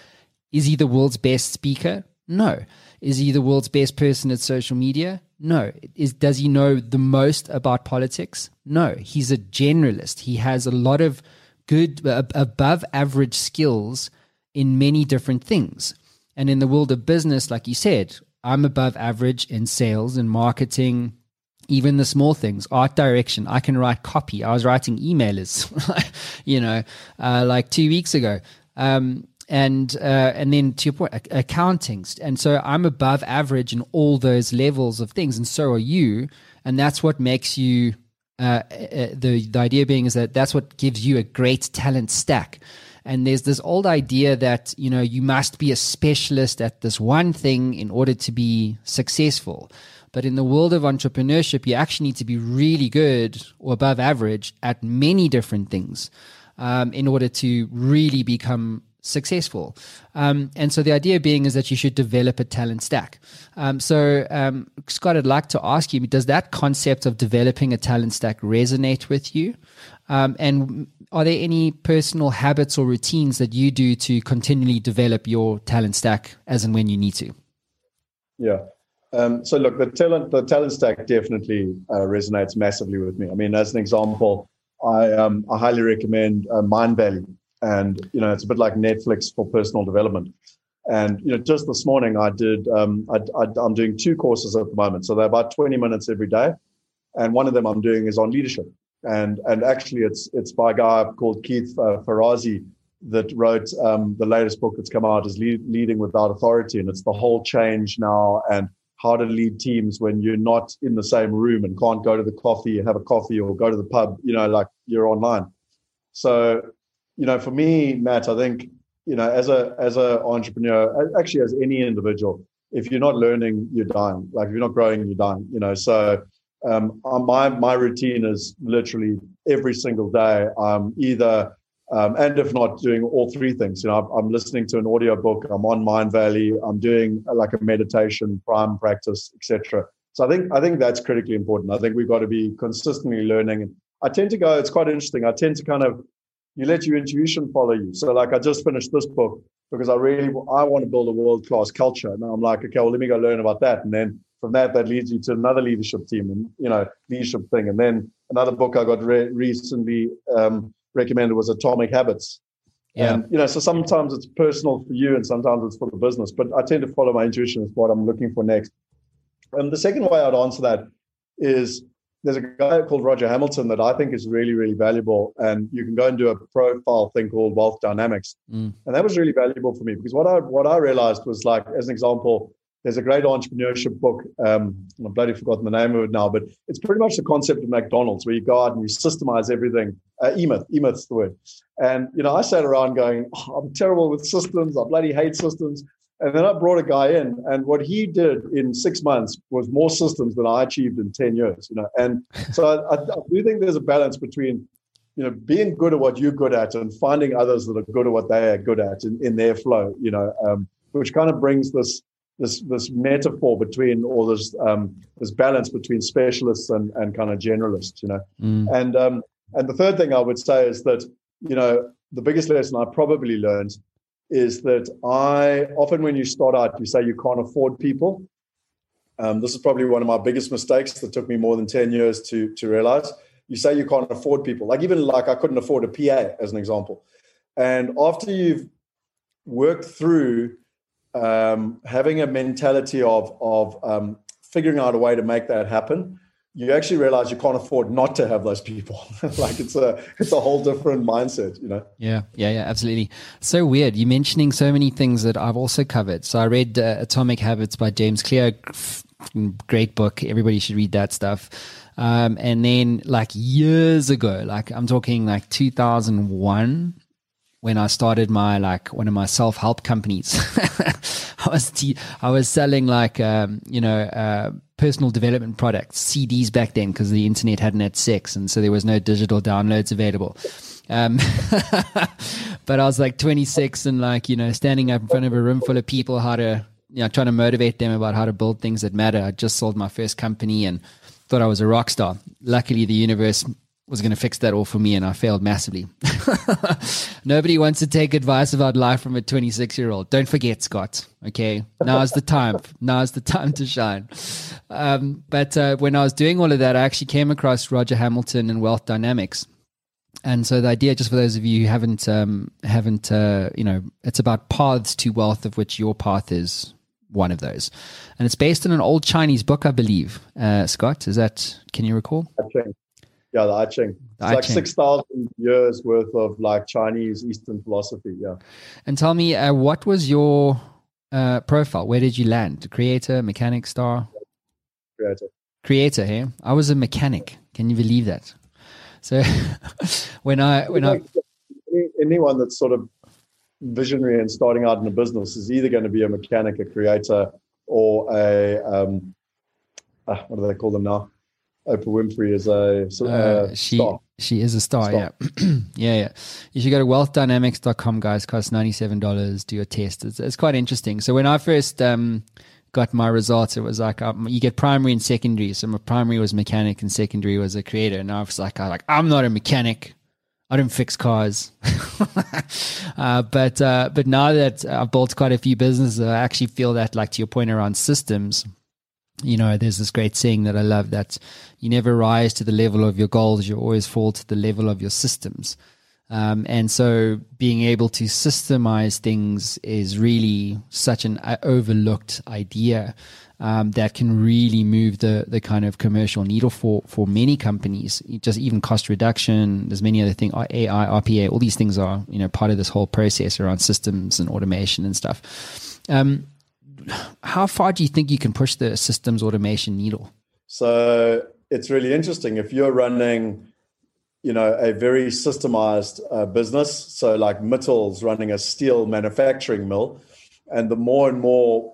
is he the world's best speaker? No. Is he the world's best person at social media? No. Is does he know the most about politics? No. He's a generalist. He has a lot of good uh, above average skills in many different things. And in the world of business, like you said, I'm above average in sales and marketing, even the small things, art direction. I can write copy. I was writing emailers, [LAUGHS] you know, uh, like two weeks ago. Um, and uh, and then to your point, accounting. And so I'm above average in all those levels of things, and so are you. And that's what makes you. Uh, uh, the the idea being is that that's what gives you a great talent stack. And there's this old idea that you know you must be a specialist at this one thing in order to be successful. But in the world of entrepreneurship, you actually need to be really good or above average at many different things um, in order to really become successful. Um, and so the idea being is that you should develop a talent stack. Um, so, um, Scott, I'd like to ask you does that concept of developing a talent stack resonate with you? Um, and are there any personal habits or routines that you do to continually develop your talent stack as and when you need to? Yeah. Um, so look, the talent the talent stack definitely uh, resonates massively with me. I mean, as an example, I um, I highly recommend uh, Mindvalley and you know it's a bit like Netflix for personal development. And you know, just this morning I did. Um, I, am doing two courses at the moment, so they're about 20 minutes every day, and one of them I'm doing is on leadership. And and actually, it's it's by a guy called Keith uh, Ferrazzi that wrote um, the latest book that's come out is lead, Leading Without Authority, and it's the whole change now and how to lead teams when you're not in the same room and can't go to the coffee, have a coffee, or go to the pub. You know, like you're online. So you know, for me, Matt, I think, you know, as a as a entrepreneur, actually as any individual, if you're not learning, you're dying. Like if you're not growing, you're dying. You know, so um, my my routine is literally every single day. I'm either um, and if not doing all three things, you know, I'm listening to an audio book. I'm on Mindvalley, I'm doing uh, like a meditation, prime practice, etc. So I think I think that's critically important. I think we've got to be consistently learning. I tend to go. It's quite interesting. I tend to kind of you let your intuition follow you. So like I just finished this book because I really I want to build a world class culture. And I'm like, okay, well let me go learn about that. And then from that, that leads you to another leadership team and you know leadership thing. And then another book I got re- recently um, recommended was Atomic Habits. Yeah. And, you know, so sometimes it's personal for you and sometimes it's for the business, but I tend to follow my intuition as what I'm looking for next. And the second way I'd answer that is there's a guy called Roger Hamilton that I think is really, really valuable. And you can go and do a profile thing called Wealth Dynamics. Mm. And that was really valuable for me because what I what I realized was like, as an example, there's a great entrepreneurship book. Um, I've bloody forgotten the name of it now, but it's pretty much the concept of McDonald's where you go out and you systemize everything. Uh, E-Myth, the word. And, you know, I sat around going, oh, I'm terrible with systems. I bloody hate systems. And then I brought a guy in, and what he did in six months was more systems than I achieved in 10 years, you know. And so I, I do think there's a balance between, you know, being good at what you're good at and finding others that are good at what they are good at in, in their flow, you know, um, which kind of brings this this this metaphor between or this um, this balance between specialists and, and kind of generalists, you know. Mm. And um, and the third thing I would say is that you know the biggest lesson I probably learned is that I often when you start out you say you can't afford people. Um, this is probably one of my biggest mistakes that took me more than ten years to to realize. You say you can't afford people, like even like I couldn't afford a PA as an example. And after you've worked through um, having a mentality of of um, figuring out a way to make that happen, you actually realize you can't afford not to have those people. [LAUGHS] like it's a it's a whole different mindset, you know. Yeah, yeah, yeah, absolutely. So weird. You're mentioning so many things that I've also covered. So I read uh, Atomic Habits by James Clear. Great book. Everybody should read that stuff. Um, and then like years ago, like I'm talking like 2001, when I started my like one of my self help companies. [LAUGHS] I was te- I was selling like um, you know uh, personal development products, CDs back then because the internet hadn't had sex, and so there was no digital downloads available. Um, [LAUGHS] but I was like 26 and like you know standing up in front of a room full of people, how to you know trying to motivate them about how to build things that matter. I just sold my first company and thought I was a rock star. Luckily, the universe was going to fix that all for me and I failed massively. [LAUGHS] Nobody wants to take advice about life from a 26 year old. Don't forget, Scott. Okay. Now's the time. [LAUGHS] Now's the time to shine. Um, but uh, when I was doing all of that, I actually came across Roger Hamilton and Wealth Dynamics. And so the idea, just for those of you who haven't, um, haven't, uh, you know, it's about paths to wealth, of which your path is one of those, and it's based on an old Chinese book, I believe. Uh, Scott, is that? Can you recall? Okay. Yeah, the I Ching. The it's I like six thousand years worth of like Chinese Eastern philosophy. Yeah. And tell me, uh, what was your uh, profile? Where did you land? Creator, mechanic, star. Creator. Creator. Here, I was a mechanic. Can you believe that? So [LAUGHS] when I when I anyone that's sort of visionary and starting out in a business is either going to be a mechanic, a creator, or a um, uh, what do they call them now? Oprah Winfrey is a uh, she star. she is a star, star. yeah. [CLEARS THROAT] Yeah yeah. You should go to wealthdynamics.com guys. Costs $97 do your test. It's, it's quite interesting. So when I first um, got my results it was like um, you get primary and secondary. So my primary was mechanic and secondary was a creator. And I was like I was like I'm not a mechanic. I don't fix cars, [LAUGHS] uh, but uh, but now that I've built quite a few businesses, I actually feel that, like to your point around systems, you know, there's this great saying that I love that you never rise to the level of your goals, you always fall to the level of your systems. Um, and so being able to systemize things is really such an uh, overlooked idea um, that can really move the the kind of commercial needle for for many companies. Just even cost reduction. There's many other things. AI, RPA, all these things are you know part of this whole process around systems and automation and stuff. Um, how far do you think you can push the systems automation needle? So it's really interesting. If you're running, you know, a very systemized uh, business, so like Mittal's running a steel manufacturing mill, and the more and more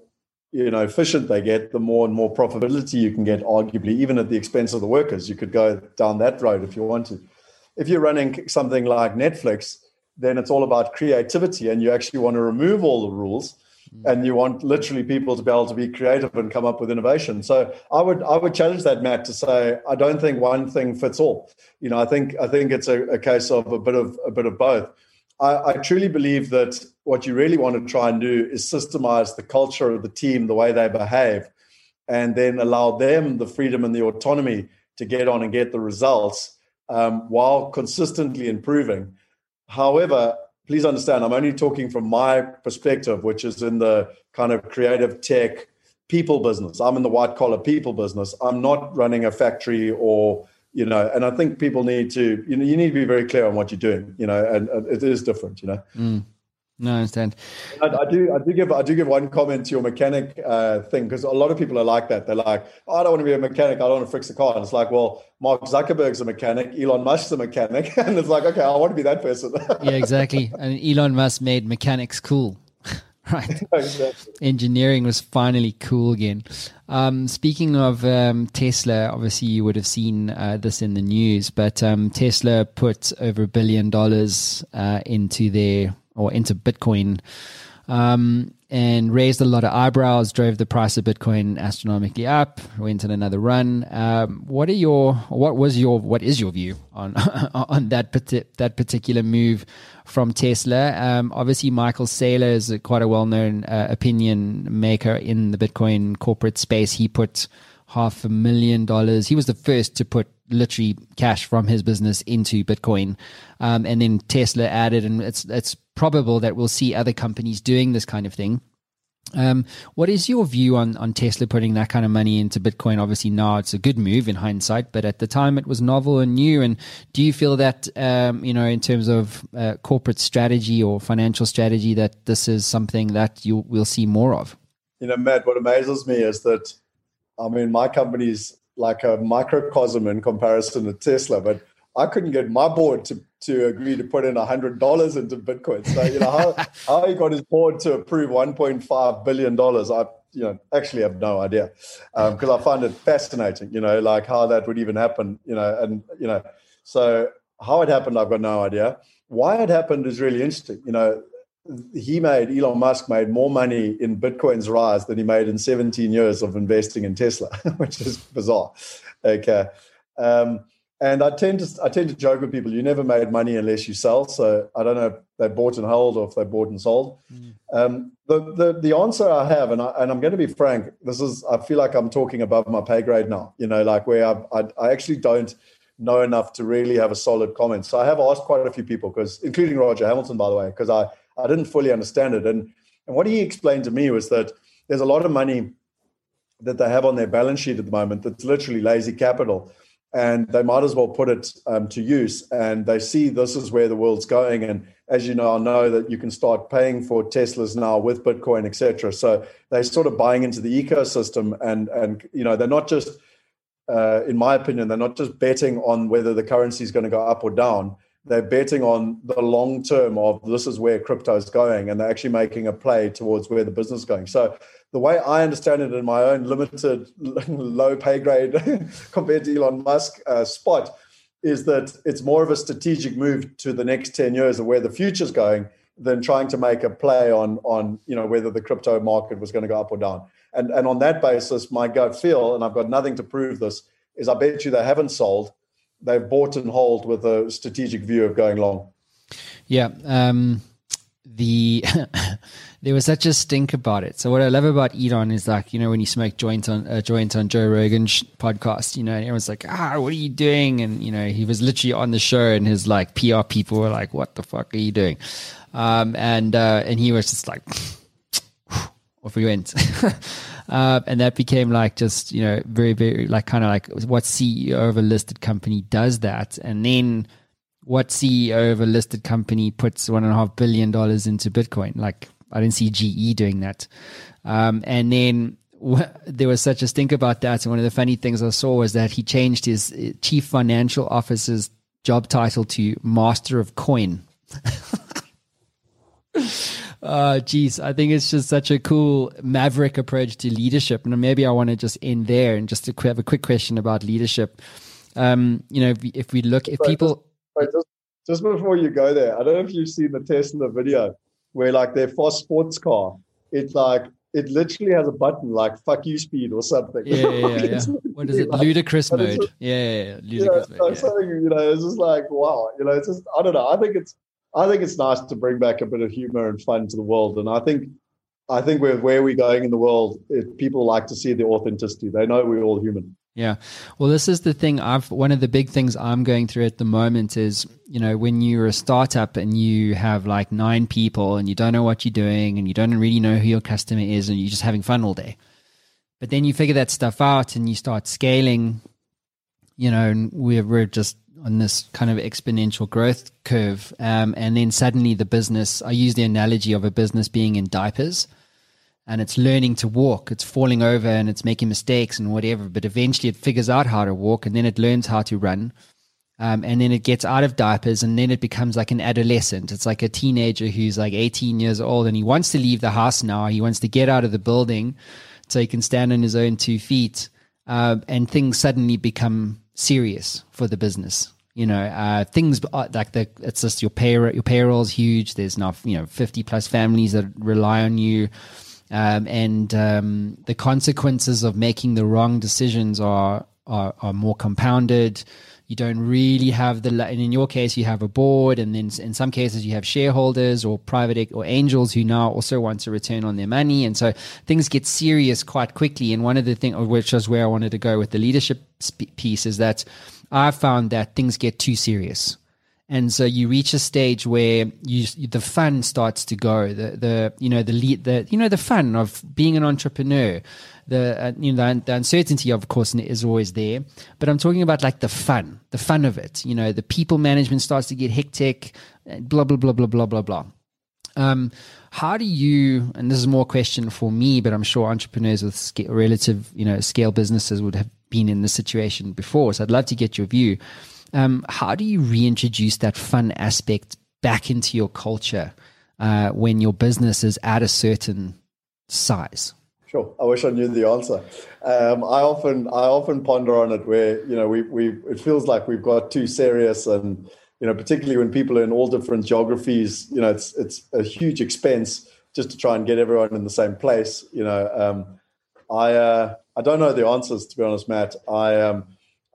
you know efficient they get, the more and more profitability you can get, arguably even at the expense of the workers. You could go down that road if you wanted. If you're running something like Netflix, then it's all about creativity, and you actually want to remove all the rules and you want literally people to be able to be creative and come up with innovation. So I would I would challenge that Matt to say I don't think one thing fits all. You know, I think I think it's a, a case of a bit of a bit of both. I, I, truly believe that what you really want to try and do is systemize the culture of the team, the way they behave, and then allow them the freedom and the autonomy to get on and get the results um, while consistently improving. However, please understand, I'm only talking from my perspective, which is in the kind of creative tech people business. I'm in the white collar people business. I'm not running a factory or you know and i think people need to you know you need to be very clear on what you're doing you know and, and it is different you know mm. No, I understand. I, I, do. I do give. I do give one comment to your mechanic uh, thing because a lot of people are like that. They're like, oh, "I don't want to be a mechanic. I don't want to fix a car." And it's like, well, Mark Zuckerberg's a mechanic. Elon Musk's a mechanic, [LAUGHS] and it's like, okay, I want to be that person. [LAUGHS] yeah, exactly. And Elon Musk made mechanics cool. [LAUGHS] right. Exactly. Engineering was finally cool again. Um, speaking of um, Tesla, obviously you would have seen uh, this in the news, but um, Tesla put over a billion dollars uh, into their or into Bitcoin um, and raised a lot of eyebrows, drove the price of Bitcoin astronomically up, went on another run. Um, what are your what was your what is your view on [LAUGHS] on that that particular move from Tesla? Um, obviously, Michael Saylor is quite a well known uh, opinion maker in the Bitcoin corporate space. He put half a million dollars. He was the first to put literally cash from his business into Bitcoin, um, and then Tesla added, and it's it's probable that we'll see other companies doing this kind of thing. Um, what is your view on on Tesla putting that kind of money into Bitcoin? Obviously, now it's a good move in hindsight, but at the time it was novel and new. And do you feel that um, you know, in terms of uh, corporate strategy or financial strategy, that this is something that you will see more of? You know, Matt, what amazes me is that I mean, my company's like a microcosm in comparison to Tesla, but I couldn't get my board to, to agree to put in hundred dollars into Bitcoin. So you know how, [LAUGHS] how he got his board to approve one point five billion dollars. I you know actually have no idea because um, I find it fascinating. You know, like how that would even happen. You know, and you know, so how it happened, I've got no idea. Why it happened is really interesting. You know, he made Elon Musk made more money in Bitcoin's rise than he made in 17 years of investing in Tesla, [LAUGHS] which is bizarre. Okay. Um, and I tend to I tend to joke with people. You never made money unless you sell. So I don't know if they bought and hold or if they bought and sold. Mm. Um, the, the the answer I have, and I, and I'm going to be frank. This is I feel like I'm talking above my pay grade now. You know, like where I I, I actually don't know enough to really have a solid comment. So I have asked quite a few people, because including Roger Hamilton, by the way, because I I didn't fully understand it. And, and what he explained to me was that there's a lot of money that they have on their balance sheet at the moment that's literally lazy capital. And they might as well put it um, to use. And they see this is where the world's going. And as you know, I know that you can start paying for Teslas now with Bitcoin, etc. So they're sort of buying into the ecosystem, and and you know they're not just, uh, in my opinion, they're not just betting on whether the currency is going to go up or down they're betting on the long term of this is where crypto is going and they're actually making a play towards where the business is going. So the way i understand it in my own limited [LAUGHS] low pay grade [LAUGHS] compared to elon musk uh, spot is that it's more of a strategic move to the next 10 years of where the future is going than trying to make a play on on you know whether the crypto market was going to go up or down. And and on that basis my gut feel and i've got nothing to prove this is i bet you they haven't sold they've bought and hold with a strategic view of going long. Yeah. Um, the [LAUGHS] there was such a stink about it. So what I love about Elon is like you know when you smoke joint on a uh, joint on Joe Rogan's podcast, you know, and everyone's like, ah, what are you doing? And you know, he was literally on the show, and his like PR people were like, what the fuck are you doing? Um, and uh, and he was just like, [LAUGHS] off we went. [LAUGHS] Uh, and that became like just, you know, very, very like kind of like what CEO of a listed company does that. And then what CEO of a listed company puts one and a half billion dollars into Bitcoin? Like, I didn't see GE doing that. Um, and then [LAUGHS] there was such a stink about that. And one of the funny things I saw was that he changed his uh, chief financial officer's job title to master of coin. [LAUGHS] Uh, geez, I think it's just such a cool maverick approach to leadership. And maybe I want to just end there and just to have a quick question about leadership. Um, you know, if we, if we look, if people. Just, just, just before you go there, I don't know if you've seen the test in the video where like their fast sports car it's like it literally has a button like "fuck you" speed or something. Yeah, yeah, yeah. yeah. [LAUGHS] What is it? like- ludicrous mode. a- yeah, yeah, yeah. you know, Ludicrous so mode. Yeah. you know, it's just like wow, you know, it's just I don't know. I think it's I think it's nice to bring back a bit of humor and fun to the world, and I think I think with where we're going in the world, it, people like to see the authenticity. They know we're all human. Yeah. Well, this is the thing. I've one of the big things I'm going through at the moment is, you know, when you're a startup and you have like nine people and you don't know what you're doing and you don't really know who your customer is and you're just having fun all day. But then you figure that stuff out and you start scaling, you know, and we're we're just on this kind of exponential growth curve. Um, and then suddenly the business, I use the analogy of a business being in diapers and it's learning to walk. It's falling over and it's making mistakes and whatever. But eventually it figures out how to walk and then it learns how to run. Um, and then it gets out of diapers and then it becomes like an adolescent. It's like a teenager who's like 18 years old and he wants to leave the house now. He wants to get out of the building so he can stand on his own two feet. Uh, and things suddenly become serious for the business. You know, uh, things like the it's just your pay your payroll's huge. There's now you know 50 plus families that rely on you um, and um, the consequences of making the wrong decisions are, are are more compounded. You don't really have the, and in your case, you have a board, and then in some cases, you have shareholders or private or angels who now also want to return on their money, and so things get serious quite quickly. And one of the things, which is where I wanted to go with the leadership piece, is that I found that things get too serious and so you reach a stage where you the fun starts to go. The the you know the lead the you know the fun of being an entrepreneur. The uh, you know the, the uncertainty of course is always there. But i'm talking about like the fun the fun of it. You know the people management starts to get hectic uh, blah blah blah blah blah blah blah. Um, how do you and this is more a question for me but i'm sure entrepreneurs with sca- relative you know scale businesses would have been in this situation before. So i'd love to get your view um, how do you reintroduce that fun aspect back into your culture uh, when your business is at a certain size? Sure. I wish I knew the answer. Um, I often I often ponder on it where you know we we it feels like we've got too serious and you know particularly when people are in all different geographies you know it's it's a huge expense just to try and get everyone in the same place. You know um, I uh, I don't know the answers to be honest, Matt. I um,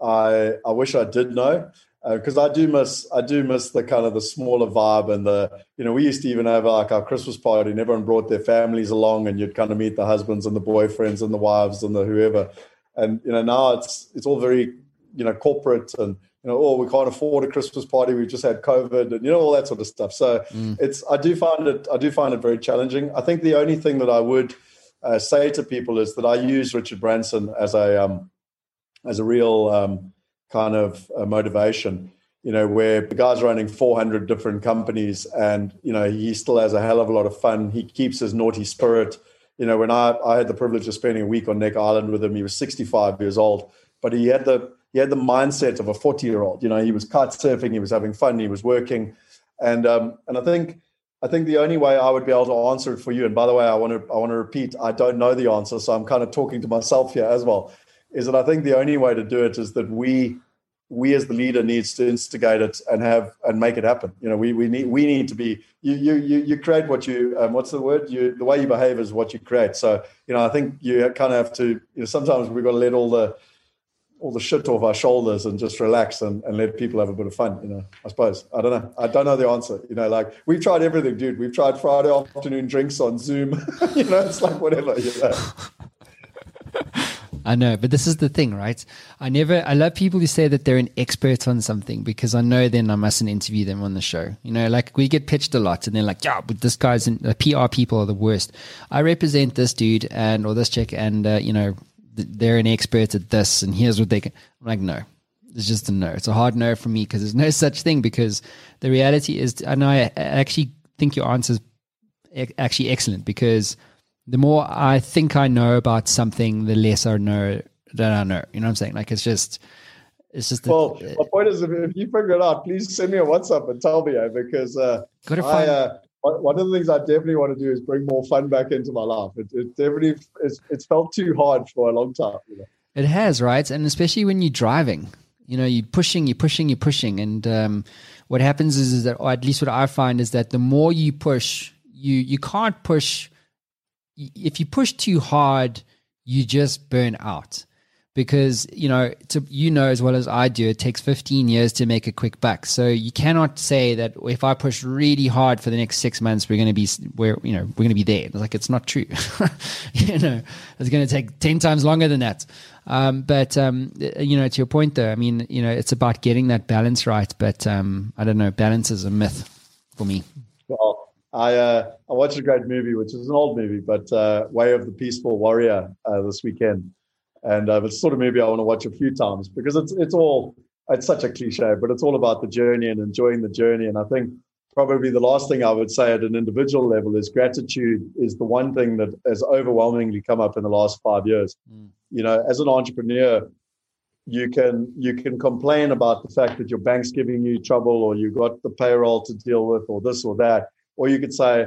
I I wish I did know because I do miss I do miss the kind of the smaller vibe and the you know we used to even have like our Christmas party and everyone brought their families along and you'd kind of meet the husbands and the boyfriends and the wives and the whoever. And you know now it's it's all very you know corporate and you know oh we can't afford a Christmas party we've just had COVID and you know all that sort of stuff. So it's I do find it I do find it very challenging. I think the only thing that I would uh, say to people is that I use Richard Branson as a um, as a real um, kind of uh, motivation. You know, where the guy's running 400 different companies, and you know he still has a hell of a lot of fun. He keeps his naughty spirit. You know, when I, I had the privilege of spending a week on Necker Island with him, he was 65 years old, but he had the he had the mindset of a 40 year old. You know, he was kite surfing, he was having fun, he was working, and um, and I think I think the only way I would be able to answer it for you, and by the way, I want to I want to repeat, I don't know the answer, so I'm kind of talking to myself here as well. Is that I think the only way to do it is that we we as the leader needs to instigate it and have and make it happen. You know, we we need we need to be you you you, you create what you um, what's the word you the way you behave is what you create. So you know, I think you kind of have to you know sometimes we've got to let all the all the shit off our shoulders and just relax and, and let people have a bit of fun, you know, I suppose. I don't know. I don't know the answer. You know, like we've tried everything, dude. We've tried Friday afternoon drinks on Zoom. [LAUGHS] you know, it's like whatever, you know. [LAUGHS] I know, but this is the thing, right? I never, I love people who say that they're an expert on something because I know then I mustn't interview them on the show. You know, like we get pitched a lot and they're like, yeah, but this guy's, in, the PR people are the worst. I represent this dude and, or this chick and, uh, you know, th- they're an expert at this and here's what they can. I'm like, no, it's just a no. It's a hard no for me because there's no [LAUGHS] such thing because the reality is, know I actually think your answer is e- actually excellent because the more I think I know about something, the less I know that I know. You know what I'm saying? Like it's just, it's just. Well, the, my point is, if, if you figure it out, please send me a WhatsApp and tell me, eh, because uh, I, uh, one one of the things I definitely want to do is bring more fun back into my life. It, it definitely it's, it's felt too hard for a long time. You know? It has, right? And especially when you're driving, you know, you're pushing, you're pushing, you're pushing. And um, what happens is, is that, or at least what I find is that the more you push, you you can't push if you push too hard, you just burn out. Because you know to, you know as well as I do it takes 15 years to make a quick buck. So you cannot say that if I push really hard for the next 6 months we're going to be where you know we're going to be there. It's like it's not true. [LAUGHS] You know it's going to take 10 times longer than that. Um, but um, you know to your point though I mean you know it's about getting that balance right. But um, I don't know balance is a myth for me. Well I uh, I watched a great movie which is an old movie but uh, Way of the Peaceful Warrior uh, this weekend and uh, it's sort of maybe I want to watch a few times because it's it's all it's such a cliche, but it's all about the journey and enjoying the journey. And I think probably the last thing I would say at an individual level is gratitude is the one thing that has overwhelmingly come up in the last five years. Mm. You know, as an entrepreneur, you can you can complain about the fact that your bank's giving you trouble or you've got the payroll to deal with or this or that, or you could say,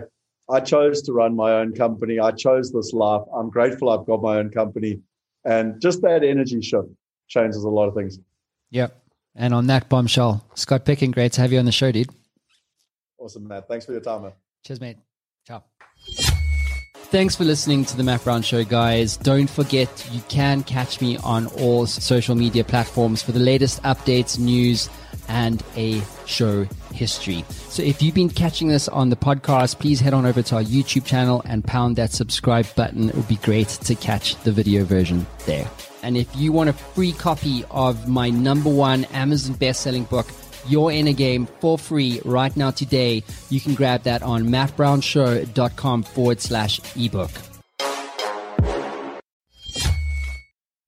I chose to run my own company. I chose this life. I'm grateful I've got my own company. And just that energy shift changes a lot of things. Yep. And on that bombshell, Scott Picken, great to have you on the show, dude. Awesome, Matt. Thanks for your time, man. Cheers, mate. Ciao. Thanks for listening to the Matt Brown Show, guys. Don't forget you can catch me on all social media platforms for the latest updates, news, and a show history. So if you've been catching this on the podcast, please head on over to our YouTube channel and pound that subscribe button. It would be great to catch the video version there. And if you want a free copy of my number one Amazon best-selling book, You're in a Game for free right now today, you can grab that on mattbrownshow.com forward slash ebook.